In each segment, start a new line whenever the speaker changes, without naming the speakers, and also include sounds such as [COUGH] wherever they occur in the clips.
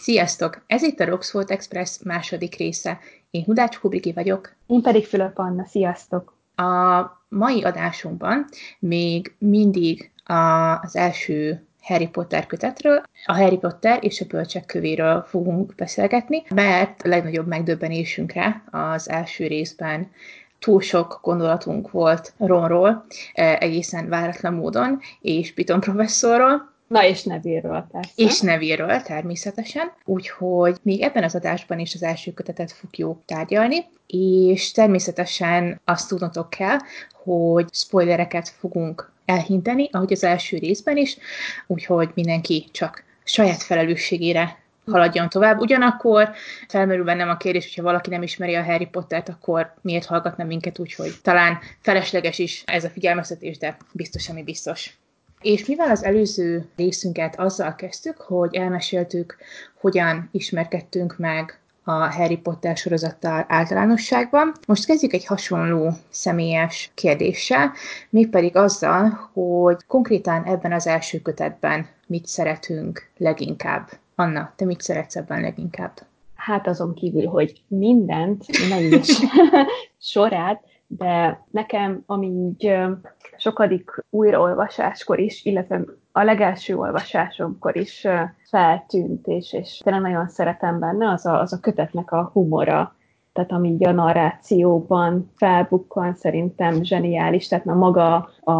Sziasztok! Ez itt a Roxford Express második része. Én Hudács Kubriki vagyok.
Én pedig Fülöp Anna. Sziasztok!
A mai adásunkban még mindig a, az első Harry Potter kötetről, a Harry Potter és a bölcsek kövéről fogunk beszélgetni, mert a legnagyobb megdöbbenésünkre az első részben túl sok gondolatunk volt Ronról, e, egészen váratlan módon, és Piton professzorról,
Na és Nevéről persze.
És Nevéről természetesen. Úgyhogy még ebben az adásban is az első kötetet fogjuk tárgyalni, és természetesen azt tudnotok kell, hogy spoilereket fogunk elhinteni, ahogy az első részben is, úgyhogy mindenki csak saját felelősségére haladjon tovább. Ugyanakkor felmerül bennem a kérdés, hogyha valaki nem ismeri a Harry Pottert, akkor miért hallgatna minket, úgyhogy talán felesleges is ez a figyelmeztetés, de biztos, ami biztos. És mivel az előző részünket azzal kezdtük, hogy elmeséltük, hogyan ismerkedtünk meg a Harry Potter sorozattal általánosságban. Most kezdjük egy hasonló személyes kérdéssel, mégpedig azzal, hogy konkrétan ebben az első kötetben mit szeretünk leginkább. Anna, te mit szeretsz ebben leginkább?
Hát azon kívül, hogy mindent, is [LAUGHS] sorát, de nekem, ami így sokadik újraolvasáskor is, illetve a legelső olvasásomkor is feltűnt, és, és tényleg nagyon szeretem benne, az a, az a kötetnek a humora, tehát ami a narrációban felbukkan, szerintem zseniális, tehát a maga a,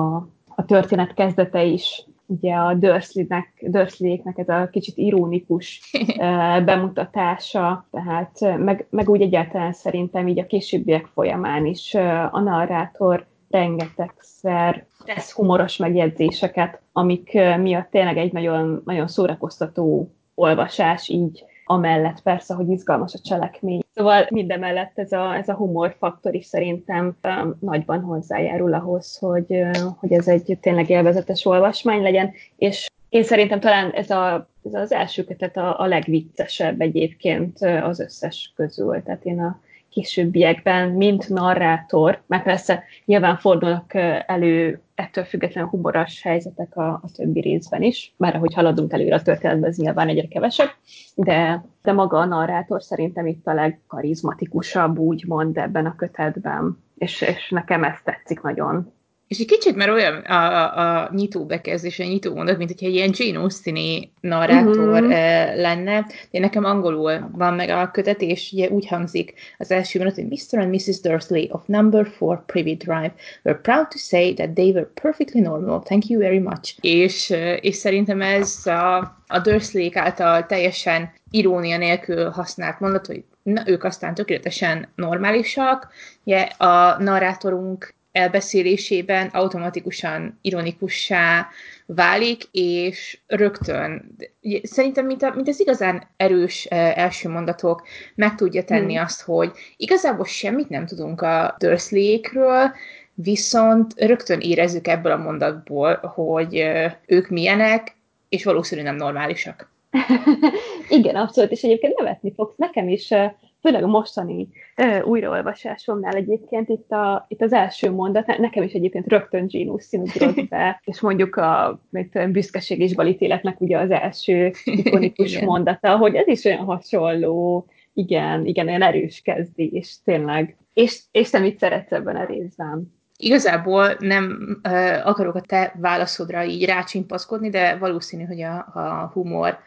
a történet kezdete is ugye a Dursley-nek, ez a kicsit ironikus [LAUGHS] bemutatása, tehát meg, meg úgy egyáltalán szerintem így a későbbiek folyamán is a narrátor rengetegszer tesz humoros megjegyzéseket, amik miatt tényleg egy nagyon, nagyon szórakoztató olvasás így amellett persze, hogy izgalmas a cselekmény. Szóval mindemellett ez a, ez a humor faktor is szerintem um, nagyban hozzájárul ahhoz, hogy, uh, hogy ez egy tényleg élvezetes olvasmány legyen, és én szerintem talán ez, a, ez az első kötet a, a legviccesebb egyébként uh, az összes közül. Tehát én a későbbiekben, mint narrátor, mert persze nyilván fordulnak elő ettől függetlenül humoros helyzetek a, a többi részben is, már ahogy haladunk előre a történetben, ez nyilván egyre kevesebb, de, de maga a narrátor szerintem itt a legkarizmatikusabb, úgymond ebben a kötetben, és, és nekem ez tetszik nagyon.
És egy kicsit már olyan a, a, a nyitó bekezdés, a nyitó mondat, mint hogyha ilyen Jane austen narrátor uh-huh. lenne. De nekem angolul van meg a kötet, és ugye úgy hangzik az első mondat, hogy Mr. and Mrs. Dursley of number 4 Privy Drive were proud to say that they were perfectly normal. Thank you very much. És, és szerintem ez a, a Dursley által teljesen irónia nélkül használt mondat, hogy na, ők aztán tökéletesen normálisak. Ugye a narrátorunk elbeszélésében automatikusan ironikussá válik, és rögtön, szerintem, mint, a, mint az igazán erős első mondatok, meg tudja tenni hmm. azt, hogy igazából semmit nem tudunk a Dursleyékről, viszont rögtön érezzük ebből a mondatból, hogy ők milyenek, és valószínűleg nem normálisak. [LAUGHS]
Igen, abszolút, és egyébként nevetni fogsz. Nekem is főleg a mostani uh, újraolvasásomnál egyébként itt, a, itt az első mondat, nekem is egyébként rögtön Genius ugrott [LAUGHS] be, és mondjuk a mit, büszkeség és balítéletnek ugye az első [LAUGHS] ikonikus mondata, hogy ez is olyan hasonló, igen, igen, olyan erős kezdés, tényleg. És, és te mit szeretsz ebben a részben?
Igazából nem uh, akarok a te válaszodra így rácsimpaszkodni, de valószínű, hogy a, a humor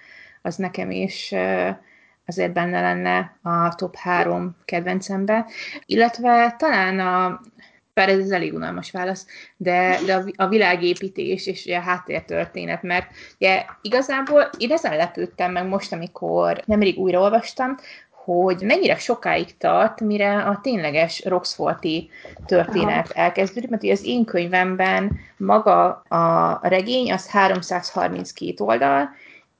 az nekem is uh, azért benne lenne a top három kedvencembe, illetve talán a bár ez elég unalmas válasz, de, de a, a világépítés és a háttértörténet, mert ugye igazából én ezen lepődtem meg most, amikor nemrég újraolvastam, hogy mennyire sokáig tart, mire a tényleges Roxforti történet Aha. elkezdődik, mert ugye az én könyvemben maga a regény az 332 oldal,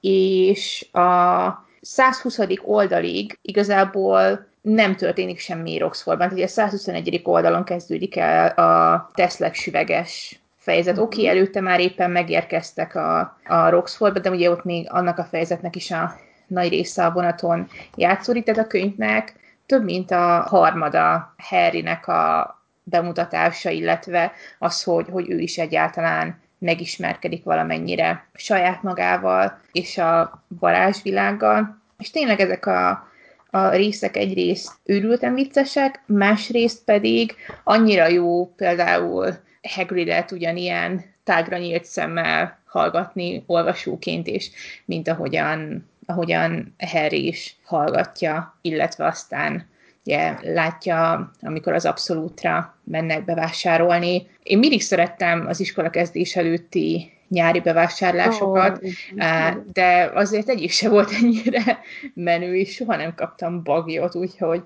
és a 120. oldalig igazából nem történik semmi Roxfordban. Ugye a 121. oldalon kezdődik el a Teszlek süveges fejezet. Oké, okay, előtte már éppen megérkeztek a, a Roxfordba, de ugye ott még annak a fejezetnek is a nagy része a vonaton játszódik, tehát a könyvnek több mint a harmada Harrynek a bemutatása, illetve az, hogy, hogy ő is egyáltalán megismerkedik valamennyire saját magával és a varázsvilággal. és tényleg ezek a, a részek egyrészt őrülten viccesek, másrészt pedig annyira jó például Hagridet ugyanilyen tágra nyílt szemmel hallgatni olvasóként is, mint ahogyan, ahogyan Harry is hallgatja, illetve aztán ugye, látja, amikor az abszolútra mennek bevásárolni. Én mindig szerettem az iskola kezdés előtti nyári bevásárlásokat, oh, de azért egyik se volt ennyire menő, és soha nem kaptam bagyot, úgyhogy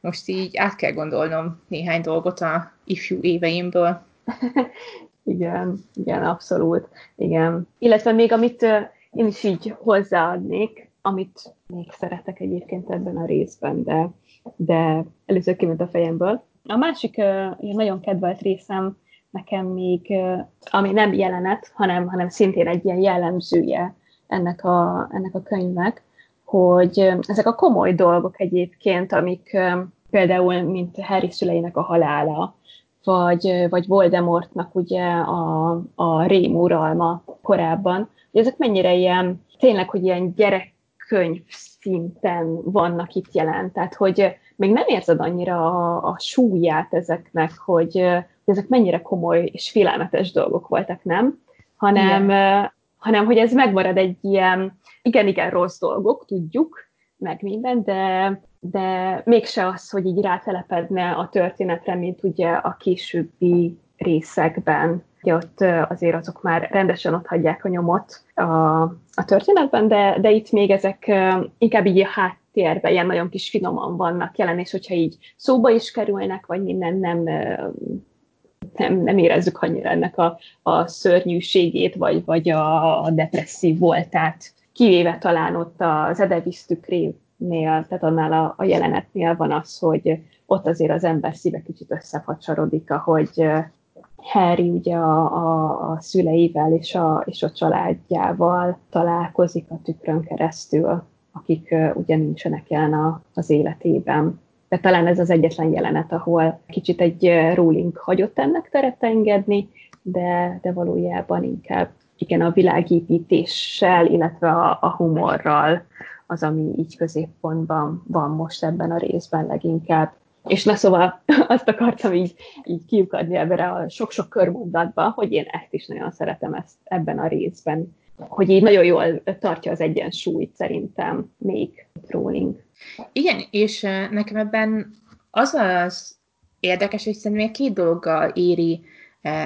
most így át kell gondolnom néhány dolgot a ifjú éveimből. [LAUGHS]
igen, igen, abszolút, igen. Illetve még amit én is így hozzáadnék, amit még szeretek egyébként ebben a részben, de, de először kiment a fejemből. A másik uh, nagyon kedvelt részem nekem még, ami nem jelenet, hanem, hanem szintén egy ilyen jellemzője ennek a, ennek a könyvnek, hogy ezek a komoly dolgok egyébként, amik például, mint Harry szüleinek a halála, vagy, vagy Voldemortnak ugye a, a rém uralma korábban, hogy ezek mennyire ilyen, tényleg, hogy ilyen gyerekkönyv szinten vannak itt jelen, tehát hogy még nem érzed annyira a, a súlyát ezeknek, hogy, ezek mennyire komoly és félelmetes dolgok voltak, nem? Hanem, hanem hogy ez megmarad egy ilyen, igen-igen rossz dolgok, tudjuk, meg minden, de, de mégse az, hogy így rátelepedne a történetre, mint ugye a későbbi részekben. Ugye ott azért azok már rendesen ott hagyják a nyomot a, a történetben, de, de itt még ezek inkább így a háttérben ilyen nagyon kis finoman vannak jelen, és hogyha így szóba is kerülnek, vagy minden nem nem, nem érezzük annyira ennek a, a szörnyűségét, vagy, vagy a, a depresszív voltát. Kivéve talán ott az Edevisz tükrénél, tehát annál a, a jelenetnél van az, hogy ott azért az ember szíve kicsit összefacsarodik, ahogy Harry ugye a, a, a szüleivel és a, és a családjával találkozik a tükrön keresztül, akik uh, ugye nincsenek jelen a, az életében de talán ez az egyetlen jelenet, ahol kicsit egy ruling hagyott ennek teret engedni, de, de valójában inkább igen, a világépítéssel, illetve a, a humorral az, ami így középpontban van most ebben a részben leginkább. És na szóval [LAUGHS] azt akartam így, így kiukadni ebben a sok-sok körmondatban, hogy én ezt is nagyon szeretem ezt ebben a részben, hogy így nagyon jól tartja az egyensúlyt szerintem még Rowling.
Igen, és nekem ebben az az érdekes, hogy szerintem két dologgal éri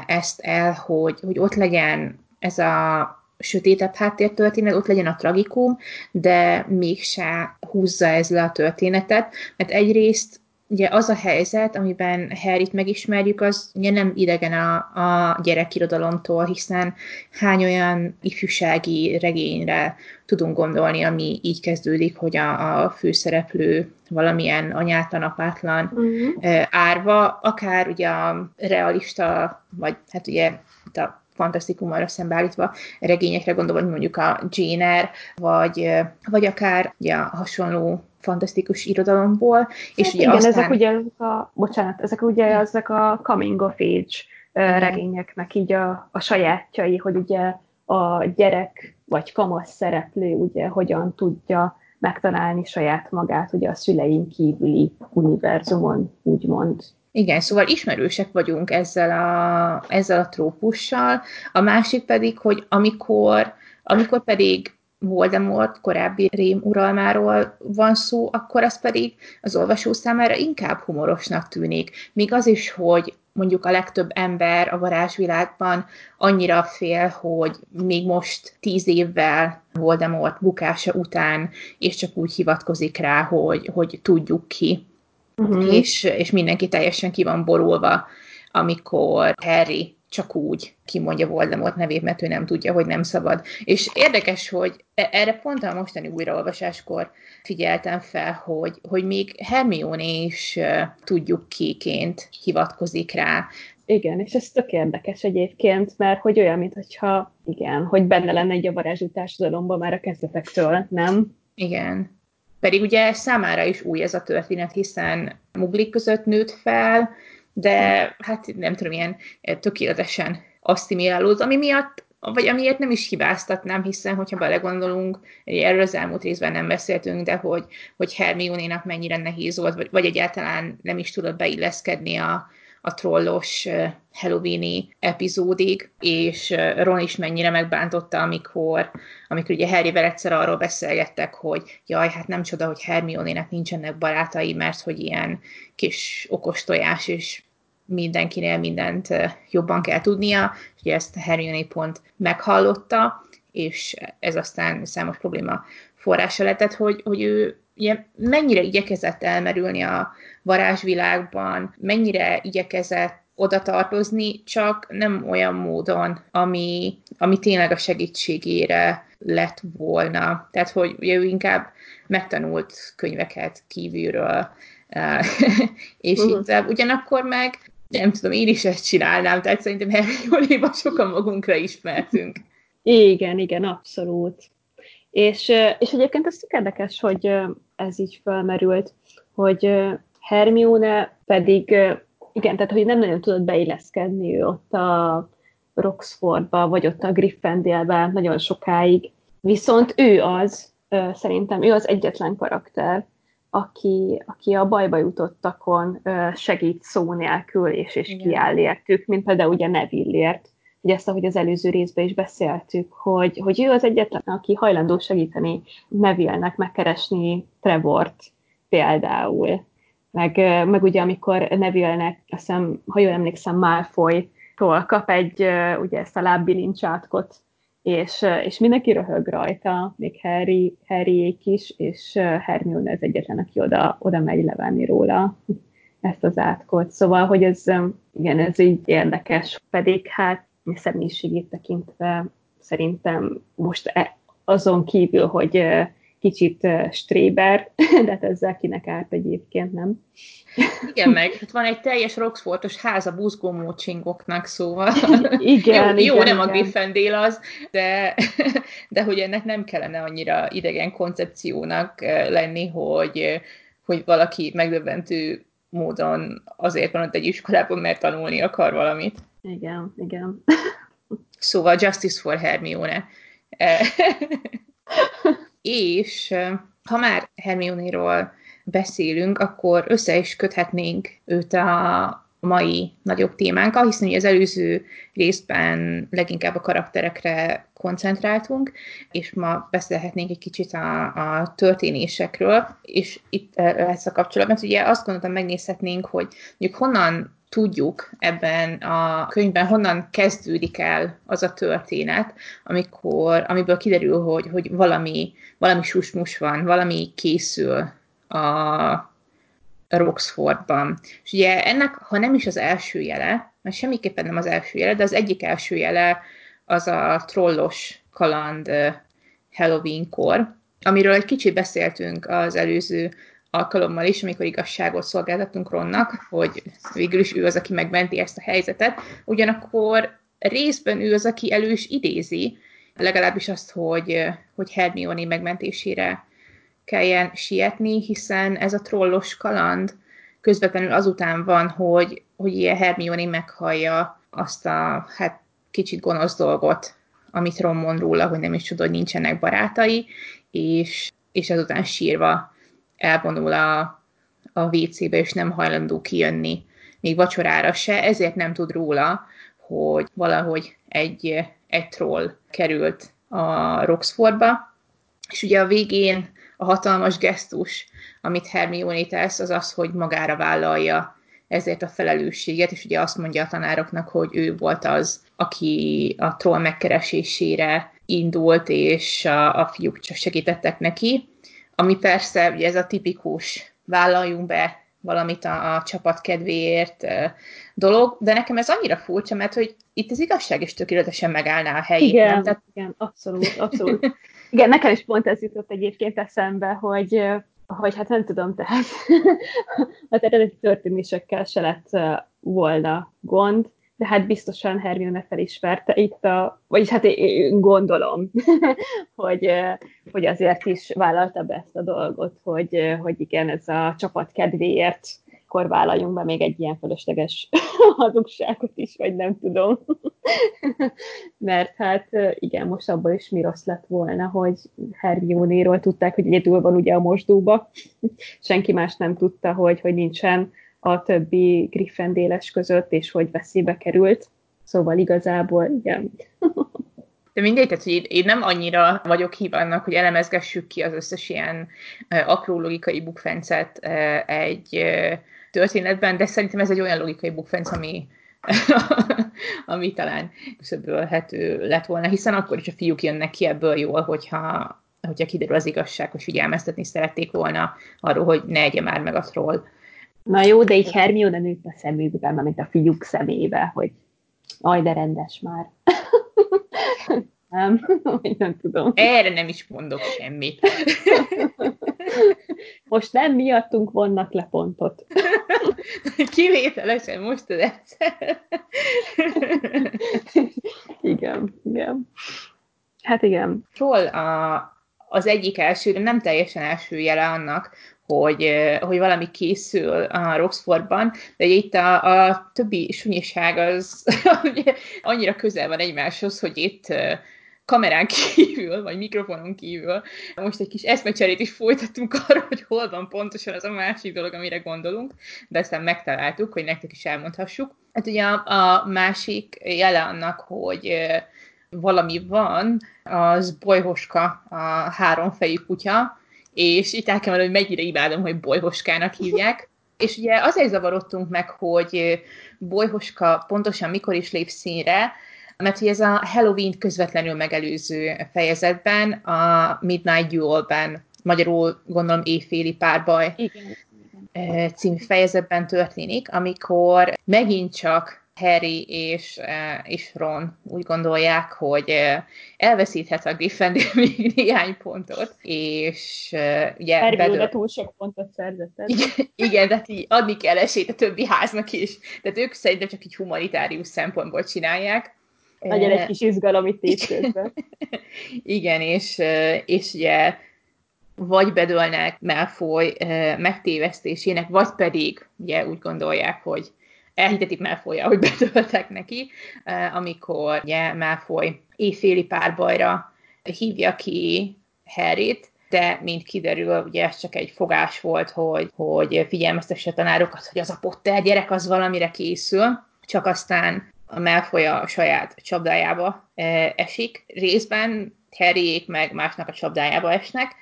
ezt el, hogy, hogy ott legyen ez a sötétebb háttértörténet, ott legyen a tragikum, de mégse húzza ez le a történetet, mert egyrészt ugye az a helyzet, amiben Harryt megismerjük, az ugye nem idegen a, a gyerekirodalomtól, hiszen hány olyan ifjúsági regényre tudunk gondolni, ami így kezdődik, hogy a, a főszereplő valamilyen anyátlan, apátlan uh-huh. árva, akár ugye a realista, vagy hát ugye a fantasztikummal szembeállítva regényekre gondolom, mondjuk a Jane vagy, vagy akár ugye a hasonló fantasztikus irodalomból. És
hát ugye igen, aztán... ezek ugye ezek a, bocsánat, ezek ugye ezek a coming of age regényeknek így a, a sajátjai, hogy ugye a gyerek vagy kamasz szereplő ugye hogyan tudja megtalálni saját magát ugye a szüleink kívüli univerzumon, úgymond.
Igen, szóval ismerősek vagyunk ezzel a, ezzel a trópussal. A másik pedig, hogy amikor, amikor pedig Voldemort korábbi rém uralmáról van szó, akkor az pedig az olvasó számára inkább humorosnak tűnik. Még az is, hogy mondjuk a legtöbb ember a varázsvilágban annyira fél, hogy még most tíz évvel Voldemort bukása után, és csak úgy hivatkozik rá, hogy, hogy tudjuk ki. Uh-huh. És, és mindenki teljesen ki van borulva, amikor Harry csak úgy kimondja Voldemort nevét, mert ő nem tudja, hogy nem szabad. És érdekes, hogy e- erre pont a mostani újraolvasáskor figyeltem fel, hogy, hogy még Hermione is tudjuk kiként hivatkozik rá.
Igen, és ez tök érdekes egyébként, mert hogy olyan, mintha igen, hogy benne lenne egy a varázsú társadalomban már a kezdetektől, nem?
Igen. Pedig ugye számára is új ez a történet, hiszen muglik között nőtt fel, de hát nem tudom, ilyen tökéletesen asszimilálódott, ami miatt vagy amiért nem is hibáztatnám, hiszen hogyha belegondolunk, erről az elmúlt részben nem beszéltünk, de hogy, hogy Hermione-nak mennyire nehéz volt, vagy, vagy egyáltalán nem is tudott beilleszkedni a, a trollos Halloweeni epizódig, és Ron is mennyire megbántotta, amikor, amikor ugye Harryvel egyszer arról beszélgettek, hogy jaj, hát nem csoda, hogy Hermione-nek nincsenek barátai, mert hogy ilyen kis okos tojás, és mindenkinél mindent jobban kell tudnia, és ugye ezt Hermione pont meghallotta, és ez aztán számos probléma forrása lett, hogy, hogy ő ugye mennyire igyekezett elmerülni a varázsvilágban, mennyire igyekezett oda tartozni, csak nem olyan módon, ami, ami tényleg a segítségére lett volna. Tehát, hogy ő inkább megtanult könyveket kívülről, [LAUGHS] és uh-huh. itt ugyanakkor meg nem tudom, én is ezt csinálnám, tehát szerintem Hermionéban [LAUGHS] sokan magunkra ismertünk.
Igen, igen, abszolút. És, és egyébként ez tök érdekes, hogy ez így felmerült, hogy Hermione pedig, igen, tehát hogy nem nagyon tudott beilleszkedni ő ott a Roxfordba, vagy ott a Gryffindorba nagyon sokáig. Viszont ő az, szerintem ő az egyetlen karakter, aki, aki a bajba jutottakon segít szó nélkül, és, és kiáll értük, mint például ugye Nevilleért. Ugye ezt, ahogy az előző részben is beszéltük, hogy, hogy ő az egyetlen, aki hajlandó segíteni Neville-nek megkeresni Trevort például. Meg, meg ugye amikor Neville-nek, azt hiszem, ha jól emlékszem, Malfoy-tól kap egy, ugye ezt a lábbilincsátkot, és, és mindenki röhög rajta, még Harry, Harry is, és Hermione az egyetlen, aki oda, oda megy levenni róla ezt az átkot. Szóval, hogy ez, igen, ez így érdekes, pedig hát személyiségét tekintve szerintem most e, azon kívül, hogy kicsit stréber, [LAUGHS] de hát ezzel kinek árt egyébként, nem?
Igen, meg hát van egy teljes Roxfortos háza buzgómócsingoknak, szóval [LAUGHS]
igen,
jó, jó
igen,
nem igen. a Gryffindor az, de, [LAUGHS] de hogy ennek nem kellene annyira idegen koncepciónak lenni, hogy, hogy valaki megdöbbentő módon azért van ott egy iskolában, mert tanulni akar valamit.
Igen, igen.
Szóval Justice for Hermione. És ha már Hermione-ról beszélünk, akkor össze is köthetnénk őt a mai nagyobb témánkkal, hiszen az előző részben leginkább a karakterekre koncentráltunk, és ma beszélhetnénk egy kicsit a, a történésekről, és itt lesz a kapcsolatban. Ugye azt gondoltam, megnézhetnénk, hogy mondjuk honnan tudjuk ebben a könyvben, honnan kezdődik el az a történet, amikor, amiből kiderül, hogy, hogy valami, valami susmus van, valami készül a Roxfordban. És ugye ennek, ha nem is az első jele, mert semmiképpen nem az első jele, de az egyik első jele az a trollos kaland Halloween-kor, amiről egy kicsit beszéltünk az előző alkalommal is, amikor igazságot szolgáltatunk Ronnak, hogy végül is ő az, aki megmenti ezt a helyzetet. Ugyanakkor részben ő az, aki elő is idézi, legalábbis azt, hogy, hogy Hermione megmentésére kelljen sietni, hiszen ez a trollos kaland közvetlenül azután van, hogy, hogy ilyen Hermione meghallja azt a hát kicsit gonosz dolgot, amit Ron mond róla, hogy nem is tudod, nincsenek barátai, és, és azután sírva elvonul a, a WC-be, és nem hajlandó kijönni még vacsorára se, ezért nem tud róla, hogy valahogy egy, egy troll került a Roxfordba, és ugye a végén a hatalmas gesztus, amit Hermione tesz, az az, hogy magára vállalja ezért a felelősséget, és ugye azt mondja a tanároknak, hogy ő volt az, aki a troll megkeresésére indult, és a, a fiúk csak segítettek neki, ami persze ugye ez a tipikus vállaljunk be valamit a, a csapat kedvéért dolog, de nekem ez annyira furcsa, mert hogy itt az igazság is tökéletesen megállná a helyét.
Igen, nem? Tehát... igen, abszolút, abszolút. Igen, nekem is pont ez jutott egyébként eszembe, hogy, hogy hát nem tudom, tehát az [LAUGHS] eredeti történésekkel se lett volna gond, de hát biztosan Hermione felismerte itt a, vagyis hát én gondolom, [LAUGHS] hogy, hogy azért is vállalta be ezt a dolgot, hogy, hogy igen, ez a csapat kedvéért akkor vállaljunk be még egy ilyen fölösleges [LAUGHS] hazugságot is, vagy nem tudom. [LAUGHS] Mert hát igen, most abban is mi rossz lett volna, hogy Hermione-ról tudták, hogy egyedül van ugye a mosdóba. Senki más nem tudta, hogy, hogy nincsen a többi Griffendéles között, és hogy veszélybe került. Szóval igazából igen. [LAUGHS]
De mindegy, tehát hogy én nem annyira vagyok hívannak, hogy elemezgessük ki az összes ilyen uh, apró logikai bukfencet egy uh, történetben, de szerintem ez egy olyan logikai bukfenc, ami, [LAUGHS] ami talán küszöbölhető lett volna, hiszen akkor is a fiúk jönnek ki ebből jól, hogyha, hogyha kiderül az igazság, hogy figyelmeztetni szerették volna arról, hogy ne egye már meg a troll.
Na jó, de így Hermione nőtt a szemükben, mint a fiúk szemébe, hogy aj, de rendes már. [LAUGHS] nem, [LAUGHS] nem tudom.
Erre nem is mondok semmit.
Most nem miattunk vonnak le pontot. [LAUGHS]
Kivételesen most az egyszer.
igen, igen. Hát igen.
Troll a, az egyik első, de nem teljesen első jele annak, hogy, hogy valami készül a Roxfordban, de itt a, a többi sunyiság az [LAUGHS] annyira közel van egymáshoz, hogy itt kamerán [LAUGHS] kívül, vagy mikrofonon kívül most egy kis eszmecserét is folytattunk [LAUGHS] arra, hogy hol van pontosan az a másik dolog, amire gondolunk, de aztán megtaláltuk, hogy nektek is elmondhassuk. Hát ugye a, a másik jele annak, hogy valami van, az Bolyhoska, a háromfejű kutya, és itt el kell mondani, hogy mennyire imádom, hogy Bolyhoskának hívják. És ugye azért zavarodtunk meg, hogy Bolyhoska pontosan mikor is lép színre, mert hogy ez a Halloween közvetlenül megelőző fejezetben, a Midnight Duel-ben, magyarul gondolom éjféli párbaj Igen. című fejezetben történik, amikor megint csak Harry és, és Ron úgy gondolják, hogy elveszíthet a Gryffindor még [LAUGHS] néhány pontot, és ugye...
Harry bedől... túl sok pontot szerzett.
Igen, igen, tehát így adni kell esélyt a többi háznak is. Tehát ők szerintem csak így humanitárius szempontból csinálják.
Legyen egy kis izgalom itt [LAUGHS]
közben. Igen, és, és ugye vagy bedőlnek Malfoy megtévesztésének, vagy pedig ugye úgy gondolják, hogy elhitetik malfoy hogy [LAUGHS] bedöltek neki, amikor ugye Malfoy éjféli párbajra hívja ki Harryt, de mint kiderül, ugye ez csak egy fogás volt, hogy, hogy figyelmeztesse a tanárokat, hogy az a Potter gyerek az valamire készül, csak aztán a Malfoy a saját csapdájába esik. Részben Harryék meg másnak a csapdájába esnek,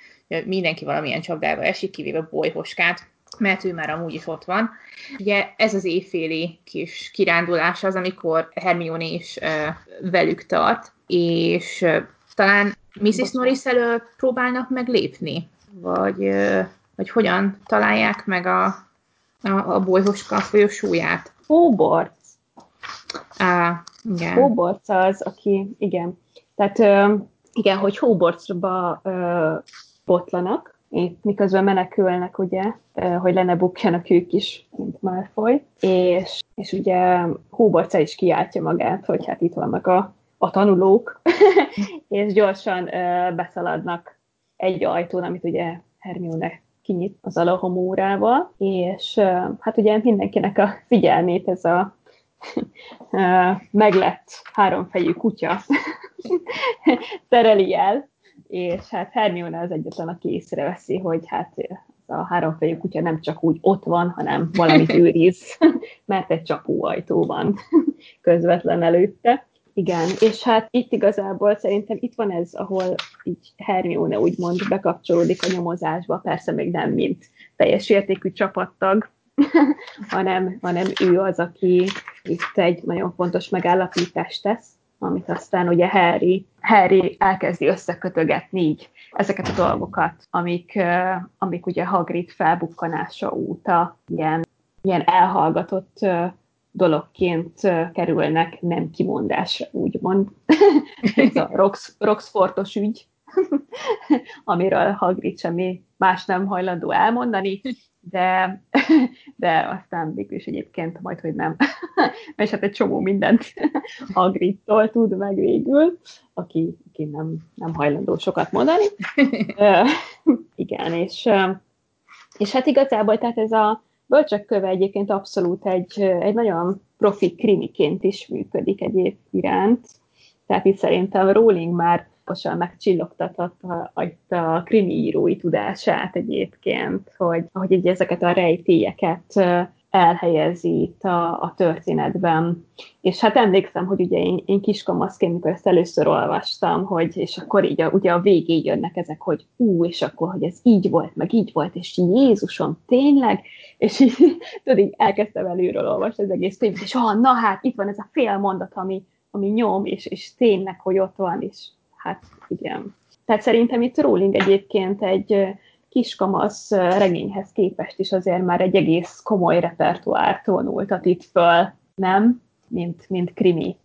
mindenki valamilyen csapdájába esik, kivéve Bolyhoskát, mert ő már amúgy is ott van. Ugye ez az éjféli kis kirándulás az, amikor Hermione is uh, velük tart, és uh, talán Mrs. Norris elől próbálnak meglépni, vagy, uh, vagy hogyan találják meg a, a, a bolyhoska folyosóját.
Hóbort
Á, igen.
Hóborc az, aki, igen. Tehát igen, hogy hóborcba botlanak, itt miközben menekülnek, ugye, hogy lenne bukjanak ők is, mint Malfoy, és, és ugye Hóborca is kiáltja magát, hogy hát itt vannak a, a tanulók, [LAUGHS] és gyorsan beszaladnak egy ajtón, amit ugye Hermione kinyit az alahomórával, és hát ugye mindenkinek a figyelmét ez a [LAUGHS] meglett háromfejű kutya [LAUGHS] tereli el, és hát Hermione az egyetlen, aki észreveszi, hogy hát a háromfejű kutya nem csak úgy ott van, hanem valamit [LAUGHS] őriz, mert egy csapóajtó van [LAUGHS] közvetlen előtte. Igen, és hát itt igazából szerintem itt van ez, ahol így Hermione úgymond bekapcsolódik a nyomozásba, persze még nem mint teljes értékű csapattag, [LAUGHS] hanem, hanem ő az, aki itt egy nagyon fontos megállapítást tesz, amit aztán ugye Harry, Harry elkezdi összekötögetni így ezeket a dolgokat, amik, amik ugye Hagrid felbukkanása óta ilyen, ilyen elhallgatott dologként kerülnek nem kimondásra, úgymond. [LAUGHS] Ez a Rox, Roxfortos ügy, [LAUGHS] amiről Hagrid semmi más nem hajlandó elmondani, de, [LAUGHS] de aztán végül is egyébként majd, hogy nem. [LAUGHS] És hát egy csomó mindent [LAUGHS] Agrittól tud meg végül, aki, aki nem, nem hajlandó sokat mondani. Igen, és, és hát igazából tehát ez a, bölcsökköve egyébként abszolút egy, egy nagyon profi krimiként is működik egyéb iránt. Tehát itt szerintem Rowling már pontosan megcsillogtatott a, krimi írói tudását egyébként, hogy, hogy így ezeket a rejtélyeket elhelyezi a, a történetben. És hát emlékszem, hogy ugye én, én kiskamaszként, amikor ezt először olvastam, hogy, és akkor így a, ugye a végén jönnek ezek, hogy ú, és akkor, hogy ez így volt, meg így volt, és Jézusom, tényleg? És így, [LAUGHS] tudod, így elkezdtem előről olvasni az egész könyvet, és ah, na hát, itt van ez a fél mondat, ami, ami nyom, és, és tényleg, hogy ott van, és hát igen. Tehát szerintem itt Rowling egyébként egy kiskamasz regényhez képest is azért már egy egész komoly repertoárt vonultat itt föl, nem? Mint, mint krimi.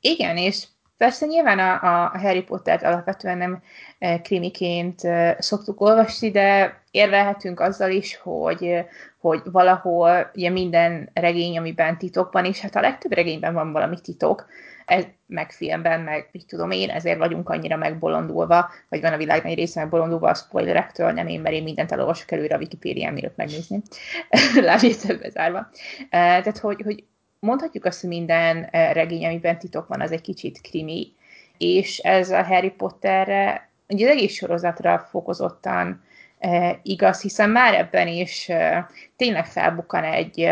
Igen, és persze nyilván a, a Harry Pottert alapvetően nem krimiként szoktuk olvasni, de érvelhetünk azzal is, hogy, hogy valahol ugye minden regény, amiben titok van, és hát a legtöbb regényben van valami titok, ez, meg filmben, meg mit tudom én, ezért vagyunk annyira megbolondulva, vagy van a világ nagy része megbolondulva a spoilerektől, nem én, mert én mindent elolvasok előre a Wikipédián, mielőtt megnézni. [LAUGHS] Lásd bezárva. Tehát, hogy, hogy mondhatjuk azt, hogy minden regény, amiben titok van, az egy kicsit krimi, és ez a Harry Potterre, ugye az egész sorozatra fokozottan igaz, hiszen már ebben is tényleg felbukkan egy,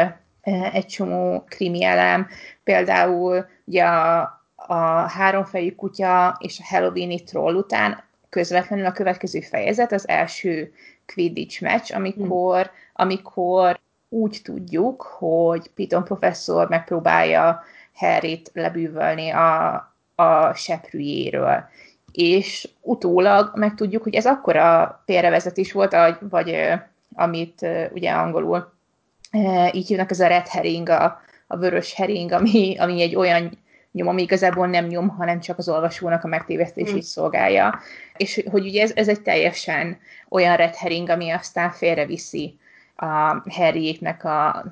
egy csomó krimi elem, például ugye a, a háromfejű kutya és a Halloweeni troll után közvetlenül a következő fejezet az első Quidditch meccs, amikor, mm. amikor úgy tudjuk, hogy Piton professzor megpróbálja Harryt lebűvölni a, a seprűjéről. És utólag megtudjuk, hogy ez akkora félrevezetés volt, vagy amit ugye angolul így hívnak, ez a red herring, a, a vörös hering, ami, ami egy olyan nyom, ami igazából nem nyom, hanem csak az olvasónak a megtévesztését mm. szolgálja. És hogy ugye ez, ez egy teljesen olyan red herring, ami aztán félreviszi a Harryéknek a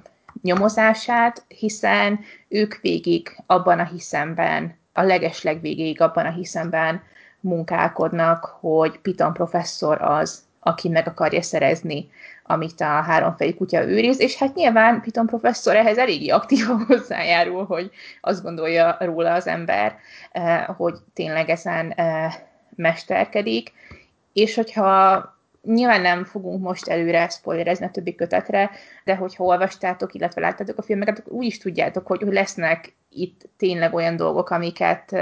nyomozását, hiszen ők végig abban a hiszemben, a legesleg végéig abban a hiszemben munkálkodnak, hogy Piton professzor az, aki meg akarja szerezni amit a háromfejű kutya őriz, és hát nyilván Piton professzor ehhez eléggé aktívan [LAUGHS] hozzájárul, hogy azt gondolja róla az ember, eh, hogy tényleg ezen eh, mesterkedik, és hogyha nyilván nem fogunk most előre spoilerezni a többi kötetre, de hogyha olvastátok, illetve láttátok a filmeket, akkor úgy is tudjátok, hogy lesznek itt tényleg olyan dolgok, amiket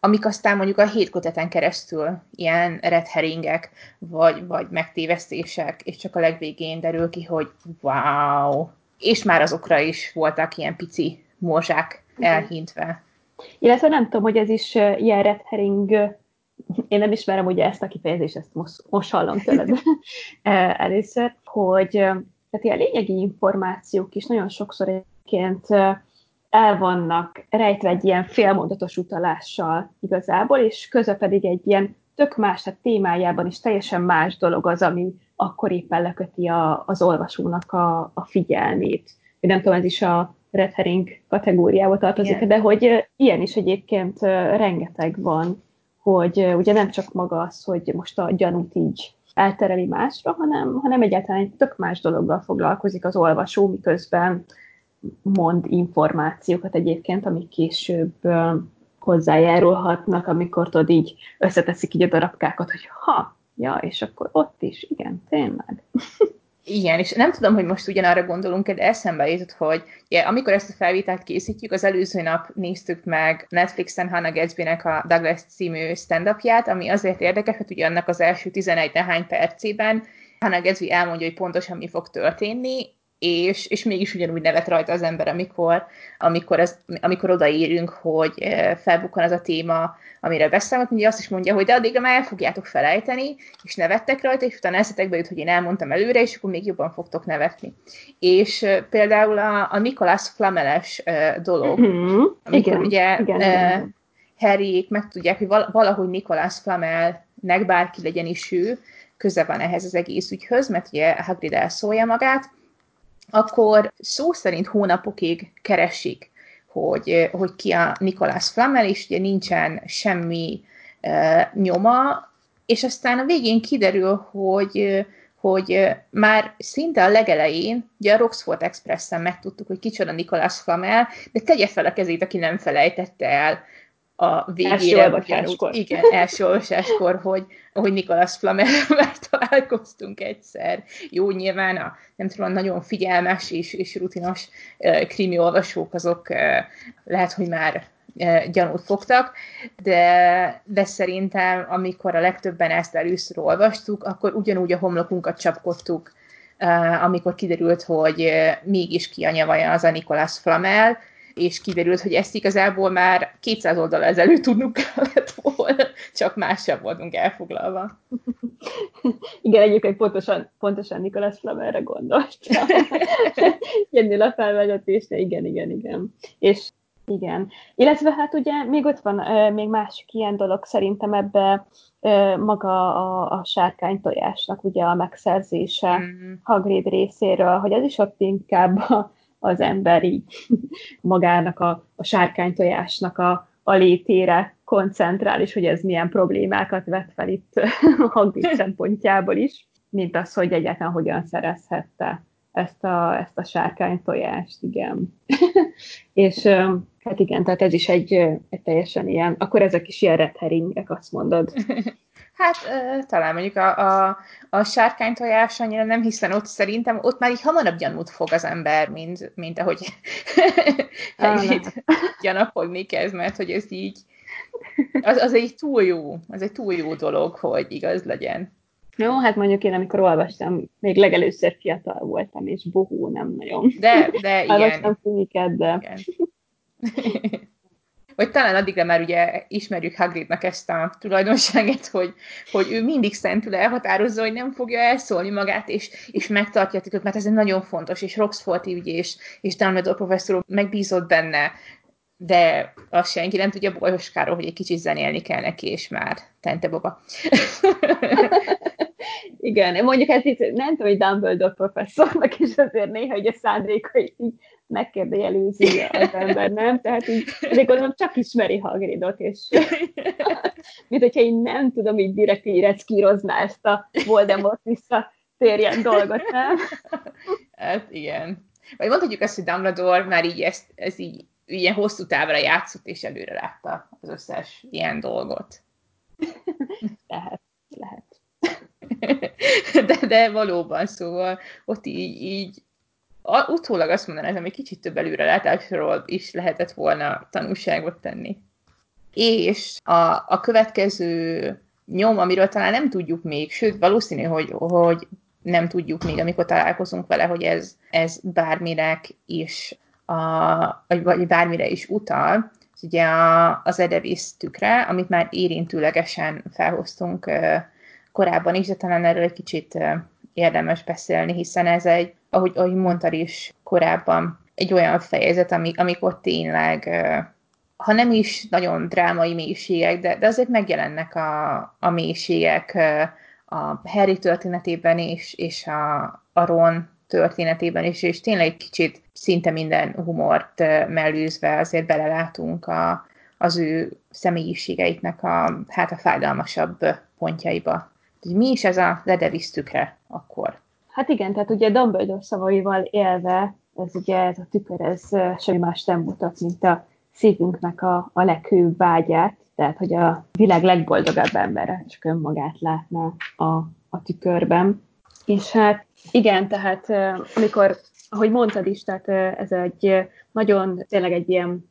amik aztán mondjuk a hét köteten keresztül ilyen red herringek, vagy, vagy megtévesztések, és csak a legvégén derül ki, hogy wow! És már azokra is voltak ilyen pici morzsák elhintve.
Illetve nem tudom, hogy ez is ilyen red herring, én nem ismerem ugye ezt a kifejezést, ezt most, most hallom tőled [LAUGHS] [LAUGHS] először, hogy tehát ilyen lényegi információk is nagyon sokszor egyébként el vannak rejtve egy ilyen félmondatos utalással igazából, és köze pedig egy ilyen tök más, tehát témájában is teljesen más dolog az, ami akkor éppen leköti a, az olvasónak a, a figyelmét. Nem tudom, ez is a red herring kategóriába tartozik, Igen. de hogy ilyen is egyébként rengeteg van, hogy ugye nem csak maga az, hogy most a gyanút így eltereli másra, hanem, hanem egyáltalán egy tök más dologgal foglalkozik az olvasó, miközben mond információkat egyébként, amik később hozzájárulhatnak, amikor tudod így összeteszik így a darabkákat, hogy ha, ja, és akkor ott is, igen, tényleg. [LAUGHS]
Igen, és nem tudom, hogy most ugyanarra gondolunk de eszembe jutott, hogy ja, amikor ezt a felvételt készítjük, az előző nap néztük meg Netflixen Hannah Gatsby-nek a Douglas című stand ami azért érdekes, hogy ugye annak az első 11 nehány percében Hannah Gatsby elmondja, hogy pontosan mi fog történni, és, és mégis ugyanúgy nevet rajta az ember, amikor, amikor, ez, amikor odaérünk, hogy eh, felbukkan az a téma, amire beszámolt, ugye azt is mondja, hogy de addigra már el fogjátok felejteni, és nevettek rajta, és utána eszetekbe jut, hogy én elmondtam előre, és akkor még jobban fogtok nevetni. És például a, a Nicholas Flameles dolog, mm-hmm. amikor igen, ugye igen, uh, igen. Harryék megtudják, hogy valahogy Nicholas Flamelnek bárki legyen is ő, köze van ehhez az egész ügyhöz, mert ugye Hagrid elszólja magát, akkor szó szerint hónapokig keresik, hogy, hogy ki a Nikolás Flamel, és ugye nincsen semmi uh, nyoma, és aztán a végén kiderül, hogy, hogy már szinte a legelején, ugye a Roxford Express-en megtudtuk, hogy kicsoda Nikolás Flamel, de tegye fel a kezét, aki nem felejtette el a végére. Első Igen, első olvasáskor, hogy, hogy Nikolas Flamerrel [LAUGHS] találkoztunk egyszer. Jó, nyilván a, nem tudom, nagyon figyelmes és, és rutinos uh, krimi olvasók azok uh, lehet, hogy már uh, gyanút fogtak, de, de szerintem, amikor a legtöbben ezt először olvastuk, akkor ugyanúgy a homlokunkat csapkodtuk, uh, amikor kiderült, hogy uh, mégis ki a az a Nikolas Flamel, és kiderült, hogy ezt igazából már 200 oldal ezelőtt tudnunk kellett volna, csak másabb voltunk elfoglalva.
Igen, egyébként pontosan, pontosan Nikolas Flamerre gondolt. Ennél a felvezetésre, igen, igen, igen. És igen. Illetve hát ugye még ott van még másik ilyen dolog szerintem ebbe maga a, a sárkány tojásnak ugye a megszerzése mm. Hagrid részéről, hogy az is ott inkább a, az ember így [LAUGHS] magának a, a sárkánytojásnak a, a létére koncentrál, hogy ez milyen problémákat vet fel itt [LAUGHS] a Hagrid szempontjából is, mint az, hogy egyáltalán hogyan szerezhette ezt a, ezt a sárkánytojást, igen. [LAUGHS] és hát igen, tehát ez is egy, egy teljesen ilyen, akkor ezek is ilyen red azt mondod.
Hát talán mondjuk a, a, a sárkány tojás annyira nem, hiszen ott szerintem ott már így hamarabb gyanút fog az ember, mint, mint ahogy [LAUGHS] gyanakodni kezd, mert hogy ez így az, az egy túl jó, az egy túl jó dolog, hogy igaz legyen.
Jó, hát mondjuk én, amikor olvastam, még legelőször fiatal voltam, és bohó nem nagyon.
De, de [LAUGHS] igen.
Olvastam filmiket, de... Igen. [LAUGHS]
vagy talán addigra már ugye ismerjük Hagridnak ezt a tulajdonságát, hogy, hogy ő mindig szentül elhatározza, hogy nem fogja elszólni magát, és, és megtartja a mert ez egy nagyon fontos, és Roxford így, és, és Dumbledore professzor megbízott benne, de azt senki nem tudja bolyoskáról, hogy egy kicsit zenélni kell neki, és már tente baba. [LAUGHS]
Igen, mondjuk ezt itt nem tudom, hogy Dumbledore professzornak is azért néha hogy a szándékai így megkérdőjelőzi az ember, nem? Tehát így, azért gondolom csak ismeri Hagridot, és [LAUGHS] mint hogyha én nem tudom így direkt így reckírozná ezt a Voldemort visszatérjen dolgot, nem?
Hát igen. Vagy mondhatjuk azt, hogy Dumbledore már így ezt, ez így ilyen hosszú távra játszott, és előre látta az összes ilyen dolgot. [LAUGHS]
lehet, lehet. [LAUGHS]
De, de valóban, szóval ott így, így a, utólag azt mondanám, hogy kicsit több előrelátásról is lehetett volna tanulságot tenni. És a, a következő nyom, amiről talán nem tudjuk még, sőt, valószínű, hogy, hogy nem tudjuk még, amikor találkozunk vele, hogy ez, ez bármire is, a, vagy bármire is utal. Ez ugye a, az Edevis tükre, amit már érintőlegesen felhoztunk korábban is, de talán erről egy kicsit érdemes beszélni, hiszen ez egy, ahogy, ahogy mondtad is korábban, egy olyan fejezet, ami, amikor tényleg, ha nem is nagyon drámai mélységek, de, de azért megjelennek a, a mélységek a Harry történetében is, és a, a Ron történetében is, és tényleg egy kicsit szinte minden humort mellőzve azért belelátunk a, az ő személyiségeiknek a, hát a fájdalmasabb pontjaiba. Mi is ez a ledevisz tükre akkor?
Hát igen, tehát ugye Dumbledore szavaival élve, ez ugye ez a tükör, ez semmi más nem mutat, mint a szívünknek a, a leghőbb vágyát, tehát hogy a világ legboldogabb embere csak önmagát látná a, a tükörben. És hát igen, tehát amikor, ahogy mondtad is, tehát ez egy nagyon, tényleg egy ilyen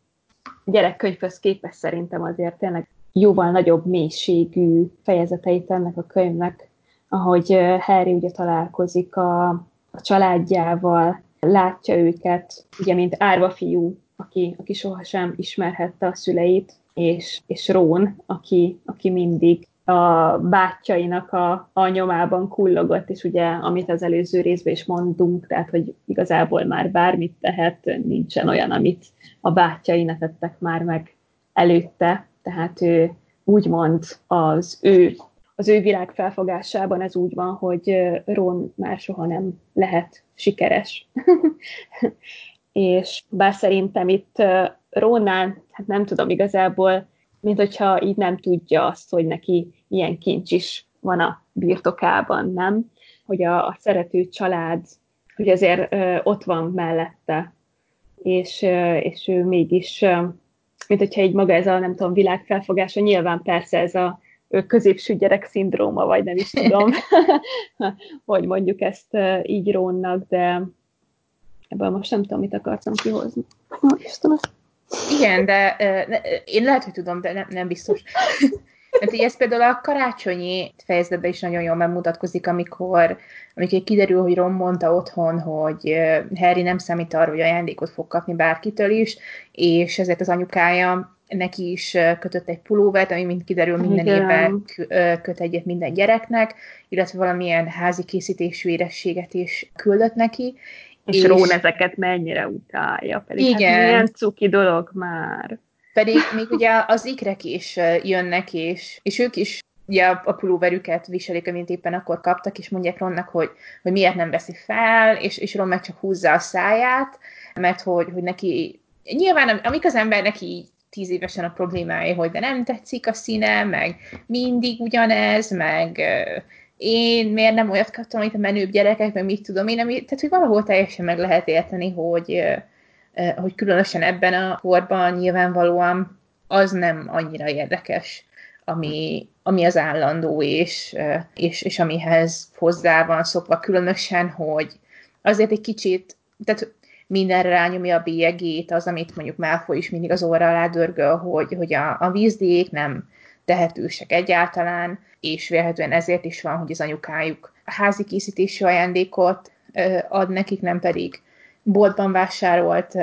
gyerekkönyvhöz képest szerintem azért tényleg jóval nagyobb mélységű fejezeteit ennek a könyvnek, ahogy Harry ugye találkozik a, a családjával, látja őket, ugye, mint árva fiú, aki, aki sohasem ismerhette a szüleit, és, és Rón, aki, aki mindig a bátyjainak a, a nyomában kullogott, és ugye, amit az előző részben is mondunk, tehát, hogy igazából már bármit tehet, nincsen olyan, amit a bátyjai ne tettek már meg előtte, tehát ő úgymond az ő az ő világ felfogásában ez úgy van, hogy Ron már soha nem lehet sikeres. [LAUGHS] és bár szerintem itt Ronnál, hát nem tudom igazából, mint hogyha így nem tudja azt, hogy neki ilyen kincs is van a birtokában, nem? hogy a, a szerető család, hogy azért ö, ott van mellette, és, ö, és ő mégis, ö, mint hogyha így maga ez a, nem tudom, világfelfogása, nyilván persze ez a középső gyerek szindróma, vagy nem is tudom, [LAUGHS] [LAUGHS] hogy mondjuk ezt így rónnak, de ebből most nem tudom, mit akartam kihozni. Istenem.
Igen, de uh, én lehet, hogy tudom, de nem, nem biztos. [LAUGHS] Mert ugye ez például a karácsonyi fejezetben is nagyon jól megmutatkozik, amikor, amikor kiderül, hogy Ron mondta otthon, hogy Harry nem számít arra, hogy ajándékot fog kapni bárkitől is, és ezért az anyukája neki is kötött egy pulóvert, ami mint kiderül minden Igen. évben köt egyet minden gyereknek, illetve valamilyen házi készítésű érességet is küldött neki,
és, és Rón ezeket mennyire utálja, pedig hát igen. hát milyen cuki dolog már.
Pedig még ugye az ikrek is jönnek, és, és ők is ugye a pulóverüket viselik, amit éppen akkor kaptak, és mondják Ronnak, hogy, hogy miért nem veszi fel, és, és Ron meg csak húzza a száját, mert hogy, hogy neki nyilván amik az embernek így tíz évesen a problémája, hogy de nem tetszik a színe, meg mindig ugyanez, meg én miért nem olyat kaptam, amit a menőbb gyerekek, meg mit tudom én, ami, tehát hogy valahol teljesen meg lehet érteni, hogy, hogy különösen ebben a korban nyilvánvalóan az nem annyira érdekes, ami, ami az állandó, és, és, és amihez hozzá van szokva, különösen, hogy azért egy kicsit, tehát mindenre rányomja a bélyegét, az, amit mondjuk Malfoy is mindig az óra alá dörgöl, hogy, hogy a, a vízdíjék nem tehetősek egyáltalán, és vélhetően ezért is van, hogy az anyukájuk a házi készítésű ajándékot ad nekik, nem pedig boltban vásárolt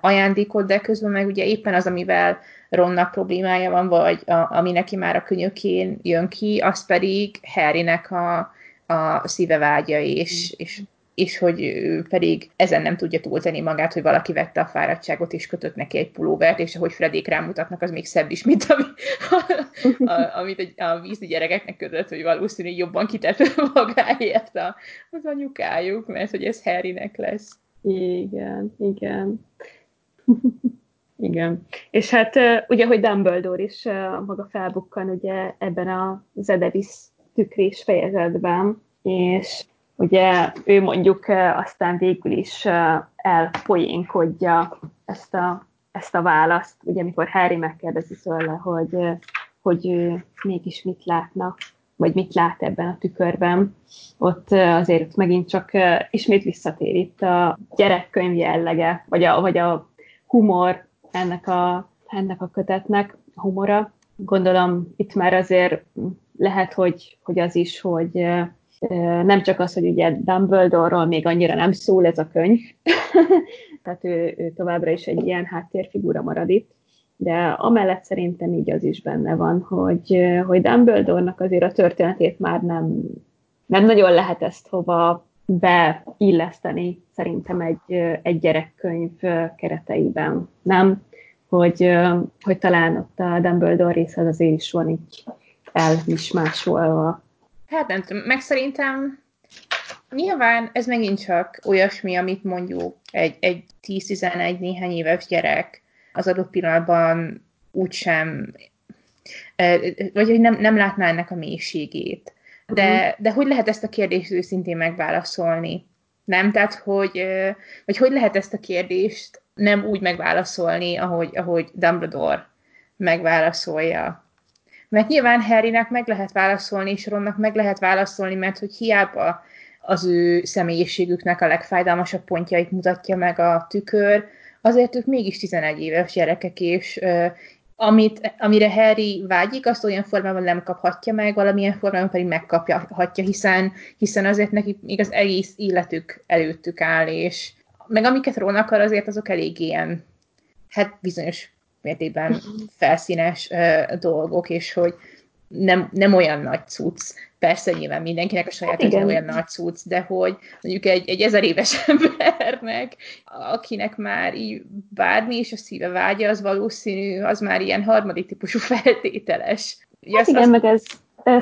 ajándékot, de közben meg ugye éppen az, amivel Ronnak problémája van, vagy a, ami neki már a könyökén jön ki, az pedig Harrynek a, a szíve vágya, és, és és hogy ő pedig ezen nem tudja túltenni magát, hogy valaki vette a fáradtságot, és kötött neki egy pulóvert, és ahogy Fredék rámutatnak, az még szebb is, mint ami, a, a, amit a, a vízi gyerekeknek kötött, hogy valószínűleg jobban kitett [LAUGHS] magáért a, az anyukájuk, mert hogy ez Harrynek lesz.
Igen, igen. [LAUGHS] Igen. És hát ugye, hogy Dumbledore is maga felbukkan ugye ebben a Zedevis tükrés fejezetben, és ugye ő mondjuk aztán végül is elpoénkodja ezt a, ezt a választ, ugye amikor Harry megkérdezi tőle, hogy, hogy ő mégis mit látna, vagy mit lát ebben a tükörben, ott azért megint csak ismét visszatér itt a gyerekkönyv jellege, vagy a, vagy a humor ennek a, ennek a kötetnek, a humora. Gondolom itt már azért lehet, hogy, hogy az is, hogy nem csak az, hogy ugye Dumbledore-ról még annyira nem szól ez a könyv, [LAUGHS] tehát ő, ő továbbra is egy ilyen háttérfigura marad itt, de amellett szerintem így az is benne van, hogy, hogy Dumbledore-nak azért a történetét már nem, nem nagyon lehet ezt hova beilleszteni szerintem egy, egy gyerekkönyv kereteiben, nem? Hogy, hogy talán ott a Dumbledore rész az azért is van így elmismásolva.
Hát nem tudom, meg szerintem nyilván ez megint csak olyasmi, amit mondjuk egy, egy 10-11 néhány éves gyerek az adott pillanatban úgysem, vagy hogy nem, nem látná ennek a mélységét. De, uh-huh. de hogy lehet ezt a kérdést őszintén megválaszolni? Nem? Tehát, hogy, vagy hogy lehet ezt a kérdést nem úgy megválaszolni, ahogy, ahogy Dumbledore megválaszolja. Mert nyilván Harrynek meg lehet válaszolni, és Ronnak meg lehet válaszolni, mert hogy hiába az ő személyiségüknek a legfájdalmasabb pontjait mutatja meg a tükör, azért ők mégis 11 éves gyerekek, és amit, amire Harry vágyik, azt olyan formában nem kaphatja meg, valamilyen formában pedig megkaphatja, hiszen, hiszen azért nekik még az egész életük előttük áll, és meg amiket Ron akar, azért azok elég ilyen, hát bizonyos mértékben felszínes uh, dolgok, és hogy nem, nem olyan nagy cucc. Persze nyilván mindenkinek a saját hát olyan nagy cucc, de hogy mondjuk egy, egy ezer éves [LAUGHS] embernek, akinek már így bármi is a szíve vágya, az valószínű, az már ilyen harmadik típusú [LAUGHS] feltételes.
Hát igen, azt... meg ez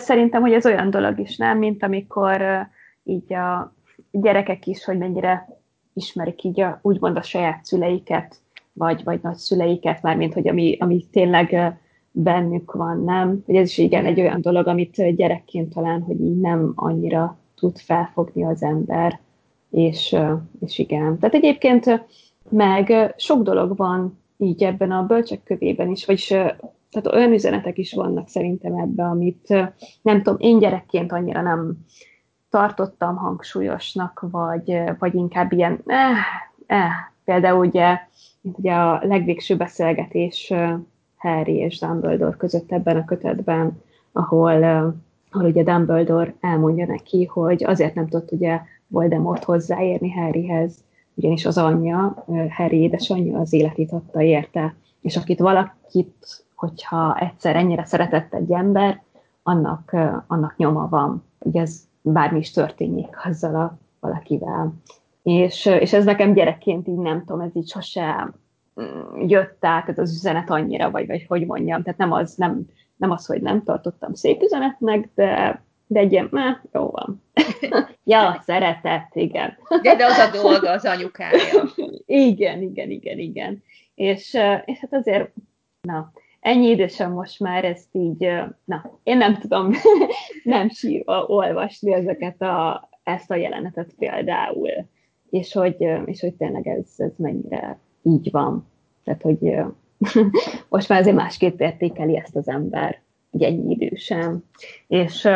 szerintem, hogy ez olyan dolog is, nem? Mint amikor így a gyerekek is, hogy mennyire ismerik így a, úgymond a saját szüleiket, vagy, vagy nagyszüleiket, mármint, hogy ami, ami tényleg bennük van, nem? Hogy ez is igen egy olyan dolog, amit gyerekként talán, hogy így nem annyira tud felfogni az ember. És, és igen. Tehát egyébként meg sok dolog van így ebben a bölcsek kövében is, vagyis tehát olyan üzenetek is vannak szerintem ebbe, amit nem tudom, én gyerekként annyira nem tartottam hangsúlyosnak, vagy, vagy inkább ilyen, eh, eh, például ugye, ugye a legvégső beszélgetés Harry és Dumbledore között ebben a kötetben, ahol, ahol ugye Dumbledore elmondja neki, hogy azért nem tudott ugye Voldemort hozzáérni Harryhez, ugyanis az anyja, Harry édesanyja az életét adta érte, és akit valakit, hogyha egyszer ennyire szeretett egy ember, annak, annak nyoma van. Ugye ez bármi is történjék azzal a valakivel. És, és ez nekem gyerekként így nem tudom, ez így sose jött át ez az üzenet annyira, vagy, vagy hogy mondjam, tehát nem az, nem, nem az, hogy nem tartottam szép üzenetnek, de, de egy ilyen, meh, jó van. [LAUGHS] ja, szeretett, igen.
de, de az a dolga, az anyukája. [LAUGHS]
igen, igen, igen, igen. És, és hát azért, na, ennyi idősen most már ezt így, na, én nem tudom [LAUGHS] nem sírva olvasni ezeket a, ezt a jelenetet például, és hogy, és hogy tényleg ez, ez mennyire így van. Tehát, hogy [LAUGHS] most már azért másképp értékeli ezt az ember, egy ennyi idősen. És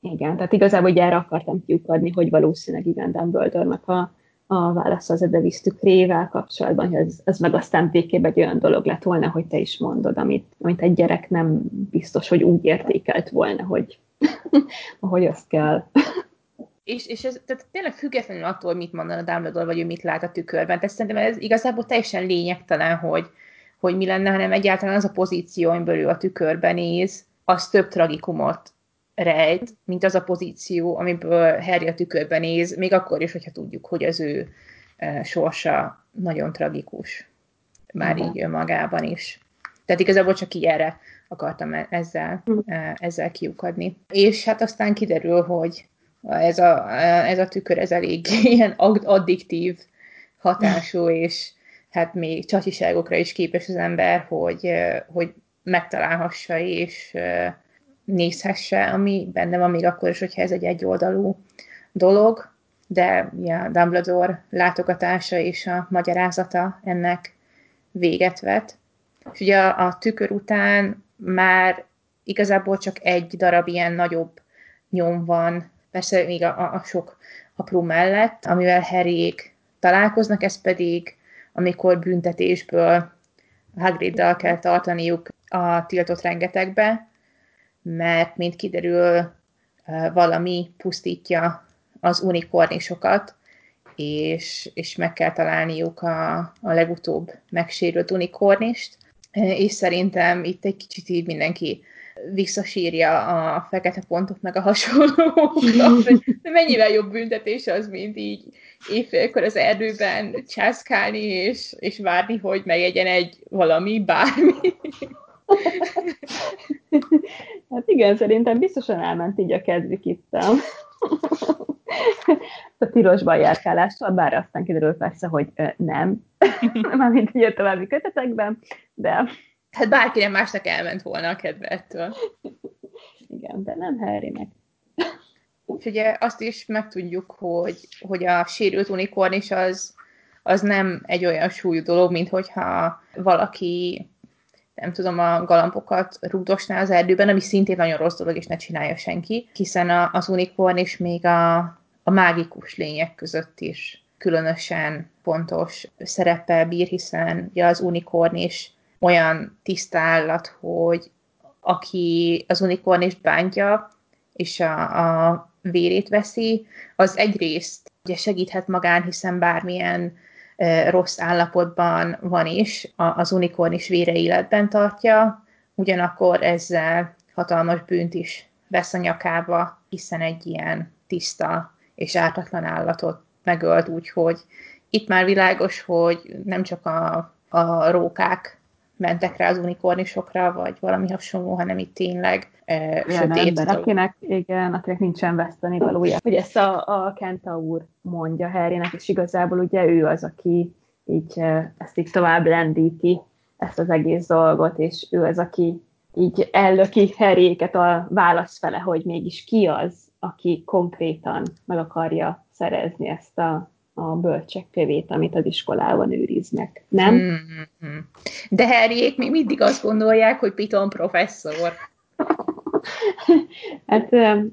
igen, tehát igazából ugye erre akartam kiukadni, hogy valószínűleg igen, Dumbledore-nak a, a válasz az Edevis tükrével kapcsolatban, hogy ez, ez meg aztán végképp egy olyan dolog lett volna, hogy te is mondod, amit, amit egy gyerek nem biztos, hogy úgy értékelt volna, hogy [LAUGHS] ahogy azt kell.
És, és ez tehát tényleg függetlenül attól, hogy mit mondan a Dumbledore, vagy ő mit lát a tükörben. Tehát szerintem ez igazából teljesen lényegtelen, hogy, hogy mi lenne, hanem egyáltalán az a pozíció, amiből ő a tükörben néz, az több tragikumot rejt, mint az a pozíció, amiből Harry a tükörben néz, még akkor is, hogyha tudjuk, hogy az ő e, sorsa nagyon tragikus. Már uh-huh. így önmagában is. Tehát igazából csak így erre akartam e, ezzel, uh-huh. ezzel kiukadni. És hát aztán kiderül, hogy ez a, ez a tükör, ez elég [LAUGHS] ilyen addiktív hatású, és hát még csacsiságokra is képes az ember, hogy, hogy megtalálhassa, és nézhesse, ami benne van még akkor is, hogyha ez egy egyoldalú dolog, de ja, Dumbledore látogatása és a magyarázata ennek véget vet. És ugye a, a tükör után már igazából csak egy darab ilyen nagyobb nyom van, persze még a, a sok apró mellett, amivel Harryék találkoznak, ez pedig amikor büntetésből Hagriddal kell tartaniuk a tiltott rengetegbe, mert mint kiderül, valami pusztítja az unikornisokat, és, és meg kell találniuk a, a legutóbb megsérült unikornist, és szerintem itt egy kicsit így mindenki visszasírja a fekete pontok meg a hasonlókat, hogy [LAUGHS] mennyivel jobb büntetés az, mint így éjfélkor az erdőben császkálni, és, és várni, hogy megegyen egy valami, bármi. [LAUGHS]
Hát igen, szerintem biztosan elment így a kedvük itt [LAUGHS] a pirosban járkálással, bár aztán kiderül persze, hogy nem, mármint így a további kötetekben, de...
Hát bárkinek másnak elment volna a kedve ettől.
Igen, de nem Harrynek.
És ugye azt is megtudjuk, hogy, hogy a sérült unikornis az, az nem egy olyan súlyú dolog, mint hogyha valaki nem tudom, a galampokat rúdosná az erdőben, ami szintén nagyon rossz dolog, és ne csinálja senki, hiszen a, az unikorn és még a, a mágikus lények között is különösen fontos szereppel bír, hiszen ja, az unikorn is olyan tiszta állat, hogy aki az unikornist bántja, és a, a vérét veszi, az egyrészt ugye segíthet magán, hiszen bármilyen rossz állapotban van is, az unikorn is vére életben tartja, ugyanakkor ezzel hatalmas bűnt is vesz a nyakába, hiszen egy ilyen tiszta és ártatlan állatot megölt, úgyhogy itt már világos, hogy nem csak a, a rókák mentek rá az unikornisokra, vagy valami hasonló, hanem itt tényleg
e, sötét ember, akinek, igen, akinek nincsen veszteni valója. Hogy ezt a, a Kenta úr mondja Harrynek, és igazából ugye ő az, aki így ezt így tovább lendíti, ezt az egész dolgot, és ő az, aki így ellöki Harryéket a válasz fele, hogy mégis ki az, aki konkrétan meg akarja szerezni ezt a, a bölcsek kövét, amit az iskolában őriznek. Nem? Mm-hmm.
De Harryék még mindig azt gondolják, hogy Piton professzor. [LAUGHS]
hát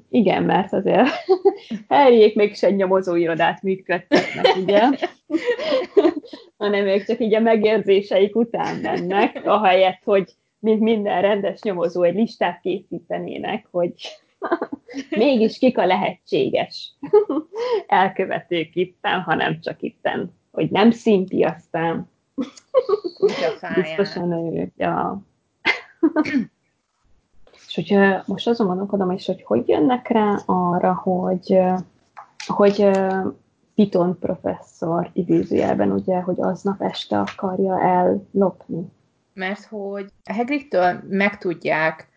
igen, mert azért [LAUGHS] Harryék mégis egy nyomozóirodát működtetnek, ugye? [LAUGHS] hanem ők csak így a megérzéseik után mennek, ahelyett, hogy mint minden rendes nyomozó egy listát készítenének, hogy mégis kik a lehetséges [LAUGHS] elkövetők itten, hanem csak itten, hogy nem szimpi aztán. Biztosan ő. Ja. És hogy most azon gondolkodom is, hogy hogy jönnek rá arra, hogy, hogy Piton professzor idézőjelben ugye, hogy aznap este akarja ellopni.
Mert hogy a Hagridtől megtudják,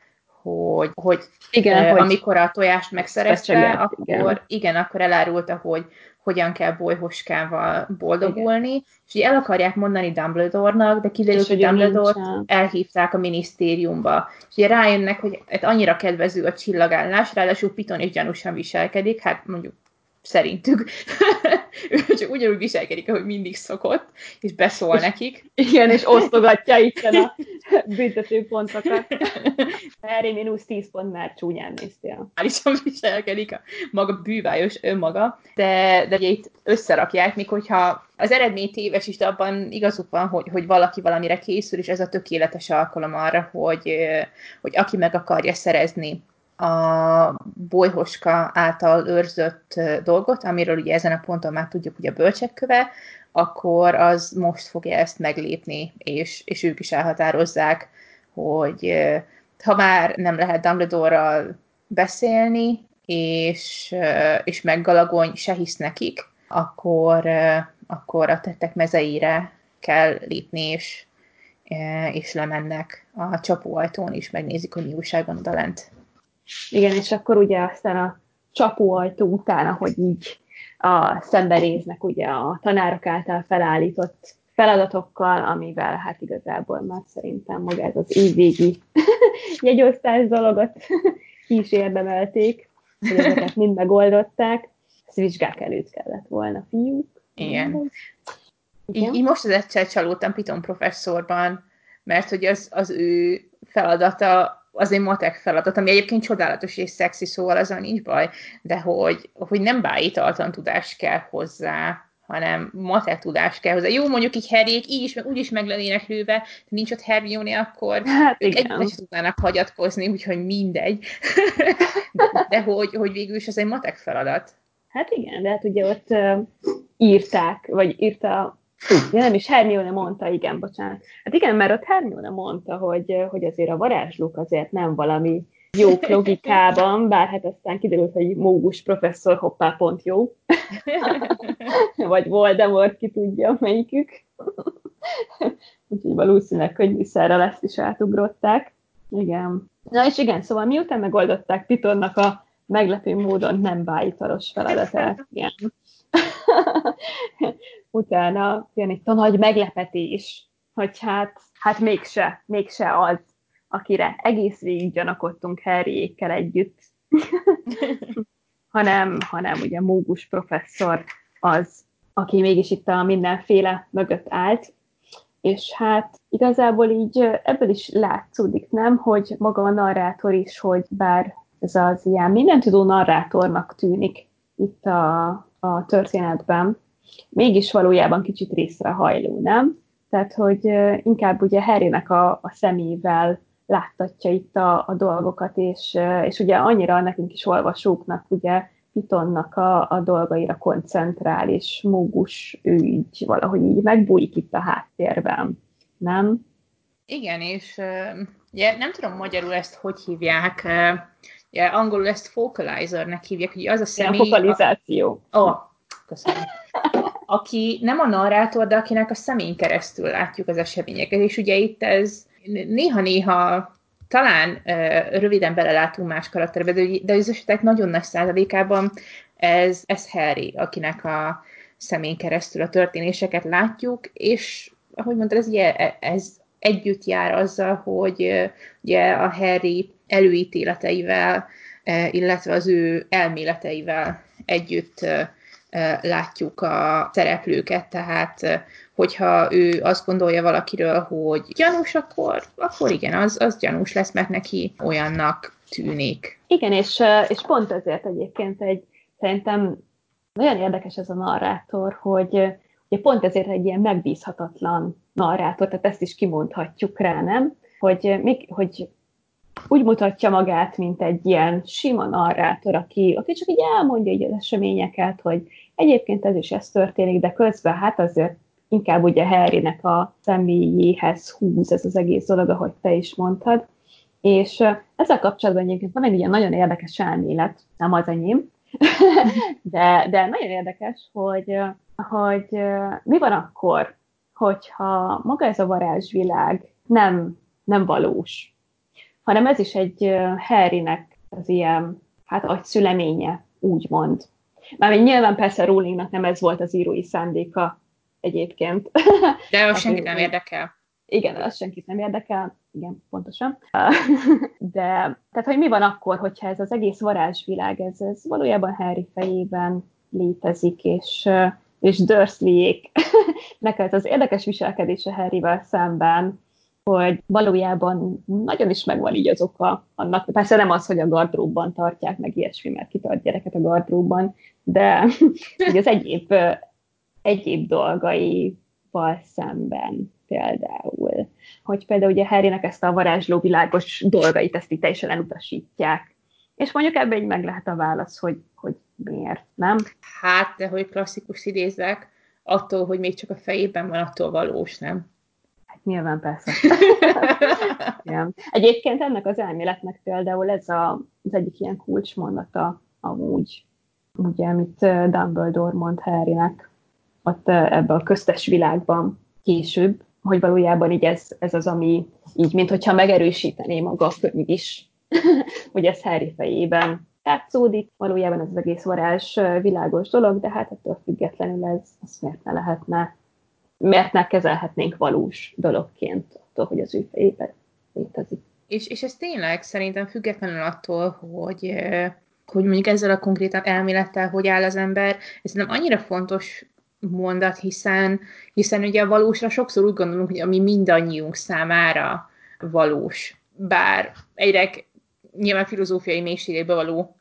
hogy, hogy, igen, uh, hogy amikor a tojást megszerezte, akkor igen. igen, akkor elárulta, hogy hogyan kell bolyhoskával boldogulni, igen. és így el akarják mondani Dumbledore-nak, de kiderült, hogy Dumbledore elhívták a minisztériumba. És ugye rájönnek, hogy hát annyira kedvező a csillagállás, ráadásul Piton is gyanúsan viselkedik, hát mondjuk szerintük. [LAUGHS] ő csak ugyanúgy viselkedik, ahogy mindig szokott, és beszól és, nekik.
Igen, és osztogatja itt a [LAUGHS] büntetőpontokat. Erre mínusz 10 pont már csúnyán néztél.
Állítom viselkedik a maga bűvályos önmaga, de, de ugye itt összerakják, míg hogyha az eredmény téves is, de abban igazuk van, hogy, hogy valaki valamire készül, és ez a tökéletes alkalom arra, hogy, hogy aki meg akarja szerezni a bolyhoska által őrzött dolgot, amiről ugye ezen a ponton már tudjuk, hogy a bölcsekköve, akkor az most fogja ezt meglépni, és, és ők is elhatározzák, hogy ha már nem lehet Dumbledore-ral beszélni, és, és meggalagony se hisz nekik, akkor, akkor a tettek mezeire kell lépni, és, és lemennek a csapóajtón, és megnézik, hogy mi újság van odalent.
Igen, és akkor ugye aztán a csapóajtó után, ahogy így a szembenéznek ugye a tanárok által felállított feladatokkal, amivel hát igazából már szerintem maga ez az évvégi [LAUGHS] jegyosztás dologot [LAUGHS] ki is érdemelték, hogy ezeket mind megoldották. Ezt vizsgák előtt kellett volna, fiúk.
Igen. Igen. Így, most az egyszer csalódtam Piton professzorban, mert hogy az, az ő feladata az egy matek feladat, ami egyébként csodálatos és szexi, szóval azon nincs baj, de hogy, hogy nem bájítaltan tudás kell hozzá, hanem matek tudás kell hozzá. Jó, mondjuk így Harryék így is, meg úgy is meg lennének lőve, de nincs ott Hermione, akkor hát ők sem tudnának hagyatkozni, úgyhogy mindegy. de, [LAUGHS] de hogy, hogy végül is ez egy matek feladat.
Hát igen, de hát ugye ott uh, írták, vagy írta Ja, nem is Hermione mondta, igen, bocsánat. Hát igen, mert ott Hermione mondta, hogy, hogy azért a varázslók azért nem valami jó logikában, bár hát aztán kiderült, hogy Mógus professzor hoppá pont jó. [LAUGHS] Vagy Voldemort, ki tudja melyikük. Úgyhogy valószínűleg könyviszerre ezt is átugrották. Igen. Na és igen, szóval miután megoldották Pitonnak a meglepő módon nem bájitalos feladatát, igen utána jön itt a nagy meglepetés, hogy hát, hát mégse, mégse az, akire egész végig gyanakodtunk Harryékkel együtt, [LAUGHS] hanem, hanem ugye Mógus professzor az, aki mégis itt a mindenféle mögött állt, és hát igazából így ebből is látszódik, nem, hogy maga a narrátor is, hogy bár ez az ilyen minden tudó narrátornak tűnik itt a, a történetben, mégis valójában kicsit részre hajló, nem? Tehát, hogy inkább ugye Harrynek a, a szemével láttatja itt a, a dolgokat, és, és ugye annyira nekünk is olvasóknak ugye Pitonnak a, a dolgaira koncentrál, és mógus ő így valahogy így megbújik itt a háttérben, nem?
Igen, és ugye, nem tudom magyarul ezt hogy hívják, ugye, angolul ezt focalizernek hívják, hogy az a személy...
Igen, fokalizáció.
A... Oh, köszönöm. Aki nem a narrátor, de akinek a szemén keresztül látjuk az eseményeket, és ugye itt ez néha-néha talán uh, röviden belelátunk más karakterbe, de, de az esetek nagyon nagy százalékában ez, ez Harry, akinek a szemén keresztül a történéseket látjuk, és ahogy mondtad, ez, ez, együtt jár azzal, hogy ugye a Harry előítéleteivel, illetve az ő elméleteivel együtt látjuk a szereplőket, tehát hogyha ő azt gondolja valakiről, hogy gyanús, akkor, akkor igen, az, az gyanús lesz, mert neki olyannak tűnik.
Igen, és, és pont ezért egyébként egy, szerintem nagyon érdekes ez a narrátor, hogy ugye pont ezért egy ilyen megbízhatatlan narrátor, tehát ezt is kimondhatjuk rá, nem? Hogy, még, hogy úgy mutatja magát, mint egy ilyen sima narrátor, aki, aki csak így elmondja így az eseményeket, hogy egyébként ez is ez történik, de közben hát azért inkább ugye Harrynek a személyéhez húz ez az egész dolog, ahogy te is mondtad. És ezzel kapcsolatban egyébként van egy ilyen nagyon érdekes elmélet, nem az enyém, [LAUGHS] de, de nagyon érdekes, hogy, hogy mi van akkor, hogyha maga ez a varázsvilág nem, nem valós, hanem ez is egy Harrynek az ilyen, hát agyszüleménye, úgymond. Mármint nyilván persze Rowlingnak nem ez volt az írói szándéka egyébként. [LAUGHS]
De az senkit nem érdekel.
Igen, az senkit nem érdekel, igen, pontosan. [LAUGHS] De, tehát, hogy mi van akkor, hogyha ez az egész varázsvilág, ez, ez valójában Harry fejében létezik, és, és Dursleyék [LAUGHS] neked az érdekes viselkedése Harryvel szemben, hogy valójában nagyon is megvan így az oka annak. Persze nem az, hogy a gardróbban tartják meg ilyesmi, mert kitart gyereket a gardróbban, de [LAUGHS] hogy az egyéb, egyéb dolgaival szemben például. Hogy például ugye Harrynek ezt a varázsló világos dolgait, ezt itt teljesen elutasítják. És mondjuk ebben így meg lehet a válasz, hogy, hogy miért, nem?
Hát, de hogy klasszikus idézek, attól, hogy még csak a fejében van, attól valós, nem?
Nyilván persze. [LAUGHS] Igen. Egyébként ennek az elméletnek például ez a, az egyik ilyen kulcsmondata amúgy, ugye, amit Dumbledore mond Harrynek ott ebben a köztes világban később, hogy valójában így ez, ez az, ami így, mint hogyha megerősítené maga a könyv is, [LAUGHS] hogy ez Harry fejében játszódik. Valójában ez az egész varázs világos dolog, de hát ettől függetlenül ez, ez miért ne lehetne, miért ne kezelhetnénk valós dologként attól, hogy az ő fejében létezik.
És, és ez tényleg szerintem függetlenül attól, hogy, hogy mondjuk ezzel a konkrét elmélettel hogy áll az ember, ez nem annyira fontos mondat, hiszen, hiszen ugye a valósra sokszor úgy gondolunk, hogy ami mindannyiunk számára valós. Bár egyre nyilván filozófiai mélységébe való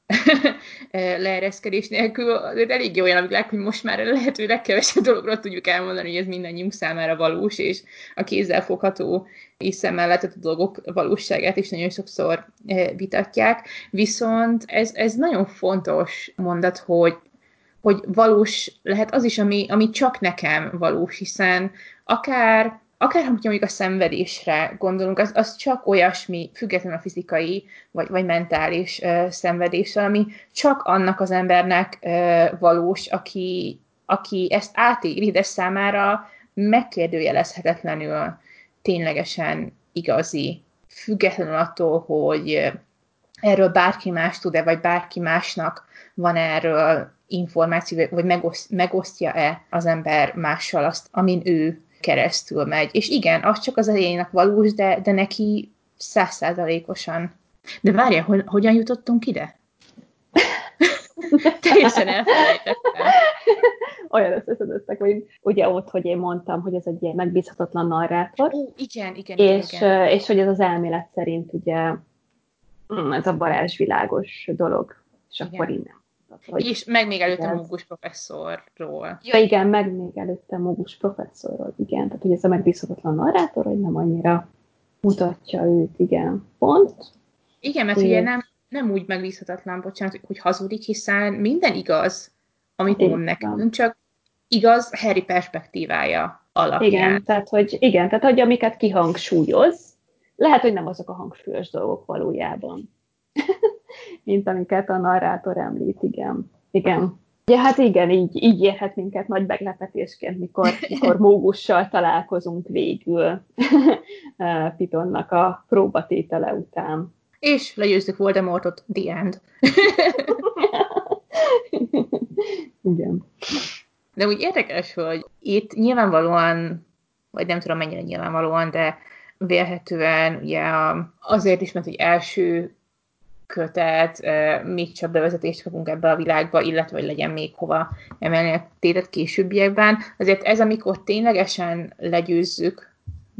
leereszkedés nélkül, de elég a világ, hogy most már lehető legkevesebb dologról tudjuk elmondani, hogy ez mindannyiunk számára valós, és a kézzel fogható és szemmel a dolgok valóságát is nagyon sokszor vitatják. Viszont ez, ez nagyon fontos mondat, hogy hogy valós lehet az is, ami, ami csak nekem valós, hiszen akár akár hogyha mondjuk a szenvedésre gondolunk, az, az csak olyasmi, függetlenül a fizikai vagy, vagy mentális uh, szenvedésre, ami csak annak az embernek uh, valós, aki, aki ezt átéri, de számára megkérdőjelezhetetlenül ténylegesen igazi, függetlenül attól, hogy erről bárki más tud-e, vagy bárki másnak van erről információ, vagy megoszt, megosztja-e az ember mással azt, amin ő keresztül megy. És igen, az csak az elejének valós, de, de neki százszázalékosan. De várja, hogy, hogyan jutottunk ide? [LAUGHS] Teljesen elfelejtettem.
Olyan összeszedettek, hogy ugye ott, hogy én mondtam, hogy ez egy ilyen megbízhatatlan narrátor.
Ó, igen, igen,
és,
igen.
És hogy ez az elmélet szerint ugye mm, ez a varázsvilágos dolog. És igen. akkor innen
hogy és meg még előtte ez... Mógus professzorról.
Ja, igen, meg még előtte Mógus professzorról, igen. Tehát, hogy ez a megbízhatatlan narrátor, hogy nem annyira mutatja őt, igen. Pont.
Igen, mert ugye nem, nem úgy megbízhatatlan, bocsánat, hogy hazudik, hiszen minden igaz, amit igen, mond nekünk, csak igaz Harry perspektívája alapján.
Igen, tehát, hogy, igen, tehát, hogy amiket kihangsúlyoz, lehet, hogy nem azok a hangsúlyos dolgok valójában. Mint amiket a narrátor említ, igen. Igen. Ja, hát igen, így, így érhet minket nagy meglepetésként, mikor, [LAUGHS] mikor mógussal találkozunk végül [LAUGHS] Pitonnak a próbatétele után.
És legyőzzük Voldemortot, the end. [LAUGHS]
igen.
De úgy érdekes, hogy itt nyilvánvalóan, vagy nem tudom mennyire nyilvánvalóan, de vélhetően ugye azért is, mert hogy első kötet, még csak bevezetést kapunk ebbe a világba, illetve hogy legyen még hova emelni a tétet későbbiekben. Azért ez, amikor ténylegesen legyőzzük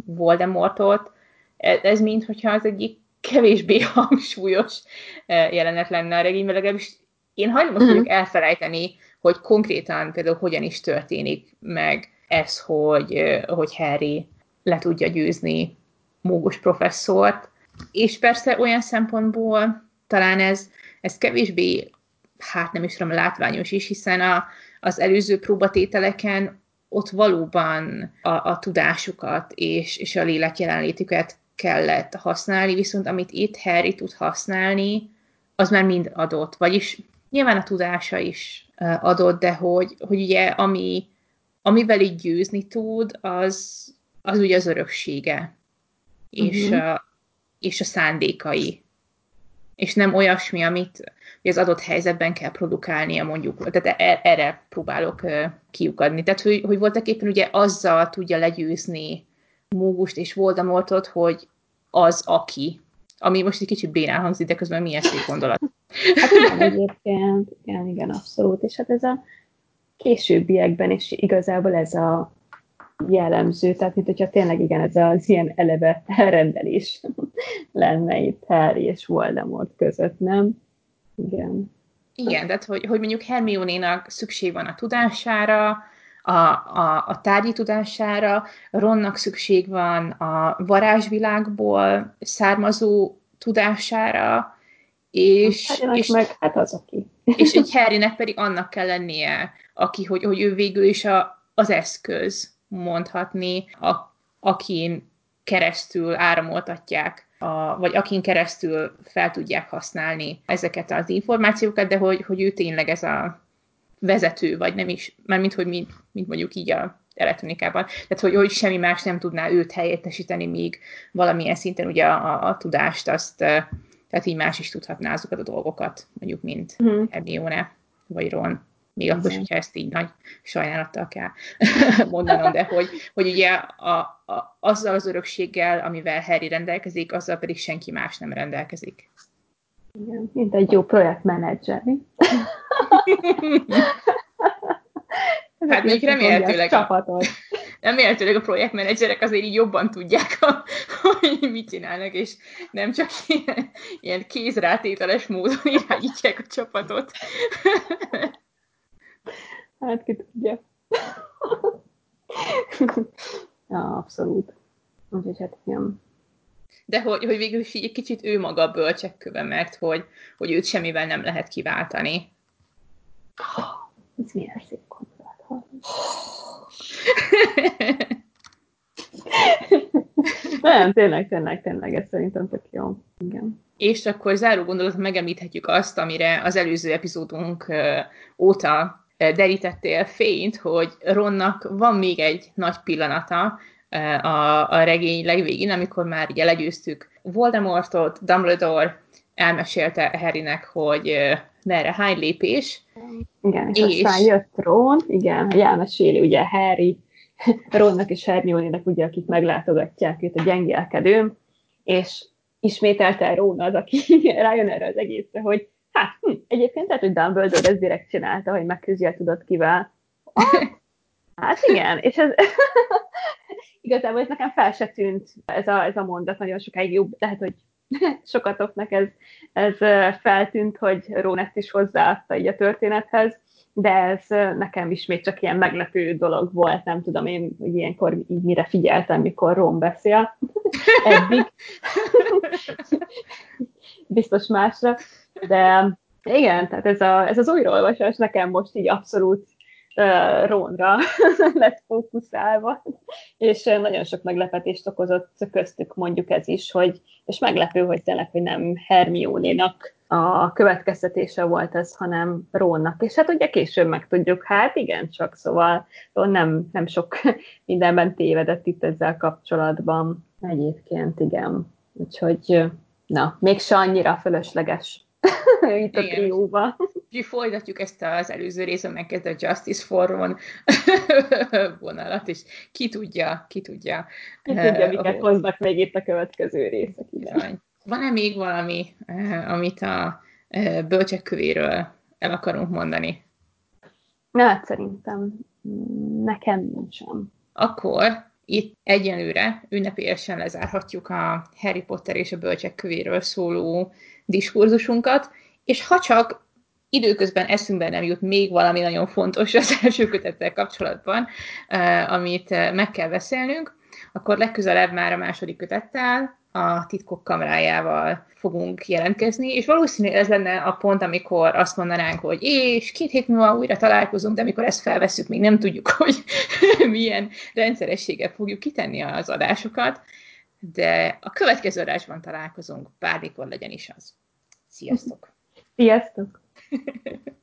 Voldemortot, e, ez mind, hogyha az egyik kevésbé [LAUGHS] hangsúlyos jelenet lenne a regényben, legalábbis én hajlamos uh-huh. vagyok elfelejteni, hogy konkrétan például hogyan is történik meg ez, hogy, hogy Harry le tudja győzni mógus professzort, és persze olyan szempontból talán ez, ez kevésbé, hát nem is tudom, látványos is, hiszen a, az előző próbatételeken ott valóban a, a tudásukat és, és a lélek jelenlétüket kellett használni, viszont amit itt Harry tud használni, az már mind adott. Vagyis nyilván a tudása is adott, de hogy, hogy ugye ami, amivel így győzni tud, az, az ugye az öröksége, uh-huh. és, mhm. a, és a szándékai. És nem olyasmi, amit az adott helyzetben kell produkálnia mondjuk, tehát e, erre próbálok kiukadni. Tehát, hogy, hogy voltak éppen ugye azzal tudja legyőzni Mógust és Voldemortot, hogy az aki. Ami most egy kicsit bénán hangzik, de közben milyen szép gondolat.
Hát igen, egyébként, igen, igen, abszolút. És hát ez a későbbiekben is igazából ez a jellemző, tehát mint hogyha tényleg igen, ez az ilyen eleve elrendelés [LAUGHS] lenne itt Harry és Voldemort között, nem? Igen.
Igen, tehát hogy, hogy mondjuk Hermione-nak szükség van a tudására, a, a, a tárgyi tudására, Ronnak szükség van a varázsvilágból származó tudására, és,
és meg hát az aki. [LAUGHS]
és egy Harrynek pedig annak kell lennie, aki, hogy, hogy ő végül is a, az eszköz mondhatni, a, akin keresztül áramoltatják, a, vagy akin keresztül fel tudják használni ezeket az információkat, de hogy, hogy ő tényleg ez a vezető, vagy nem is, mert mint hogy mint, mint mondjuk így a elektronikában. Tehát, hogy, hogy semmi más nem tudná őt helyettesíteni, míg valamilyen szinten ugye a, a, a tudást azt, tehát így más is tudhatná azokat a dolgokat, mondjuk, mint mm. Hermione, vagy Ron. Még akkor is, hogyha ezt így nagy sajnálattal kell [LAUGHS] mondanom, de hogy, hogy ugye a, a, azzal az örökséggel, amivel Harry rendelkezik, azzal pedig senki más nem rendelkezik.
Igen, mint egy jó projektmenedzser, [LAUGHS]
Hát még remélhetőleg a, remélhetőleg a projektmenedzserek azért így jobban tudják, [LAUGHS] a, hogy mit csinálnak, és nem csak ilyen, ilyen kézrátételes módon irányítják a csapatot.
Hát ki tudja. ja, abszolút. Úgyhogy hát igen.
De hogy, hogy végül is így egy kicsit ő maga bölcsekköve, mert hogy, hogy őt semmivel nem lehet kiváltani.
Ez milyen szép gondolat. nem, tényleg, tényleg, tényleg, ez szerintem tök jó. Igen.
És akkor záró gondolat megemlíthetjük azt, amire az előző epizódunk óta derítettél fényt, hogy Ronnak van még egy nagy pillanata a, a regény legvégén, amikor már ugye legyőztük Voldemortot, Dumbledore elmesélte Harrynek, hogy merre hány lépés.
Igen, és, és aztán jött Ron, igen, hogy elmeséli ugye Harry, [LAUGHS] Ronnak és Hermione-nek ugye, akik meglátogatják őt a gyengélkedőn, és ismételte Ron az, aki [LAUGHS] rájön erre az egészre, hogy Hát, hm, egyébként lehet, hogy Dumbledore ezt direkt csinálta, hogy megküzdje a tudat kivel. Ah, hát igen, és ez [LAUGHS] igazából ez nekem fel se tűnt ez a, ez a mondat nagyon sokáig jobb, lehet, hogy [LAUGHS] sokatoknak ez, ez feltűnt, hogy Ron ezt is hozzáadta így a történethez, de ez nekem ismét csak ilyen meglepő dolog volt, nem tudom én, hogy ilyenkor így mire figyeltem, mikor Ron beszél [LAUGHS] eddig. Biztos másra. De igen, tehát ez, a, ez az újraolvasás nekem most így abszolút uh, Rónra [LAUGHS] lett fókuszálva, és nagyon sok meglepetést okozott köztük mondjuk ez is, hogy, és meglepő, hogy tényleg, hogy nem Hermione-nak a következtetése volt ez, hanem Rónnak. És hát ugye később megtudjuk, hát igen, csak szóval Rón nem, nem sok [LAUGHS] mindenben tévedett itt ezzel kapcsolatban. Egyébként igen. Úgyhogy na, mégse annyira fölösleges [LAUGHS] itt a trióban.
és folytatjuk ezt az előző részben megkezdett Justice for [LAUGHS] vonalat, és ki tudja, ki tudja.
Ki tudja, miket hoznak még itt a következő részek.
Van-e még valami, amit a bölcsek kövéről el akarunk mondani?
Na, hát szerintem nekem nincsen.
Akkor itt egyenlőre ünnepélyesen lezárhatjuk a Harry Potter és a bölcsek kövéről szóló diskurzusunkat, és ha csak időközben eszünkbe nem jut még valami nagyon fontos az [LAUGHS] első kötettel kapcsolatban, amit meg kell beszélnünk, akkor legközelebb már a második kötettel, a titkok kamerájával fogunk jelentkezni, és valószínűleg ez lenne a pont, amikor azt mondanánk, hogy és két hét múlva újra találkozunk, de amikor ezt felveszünk, még nem tudjuk, [LAUGHS] hogy milyen rendszerességgel fogjuk kitenni az adásokat, de a következő adásban találkozunk, bármikor legyen is az. Sziasztok!
Sziasztok! [LAUGHS]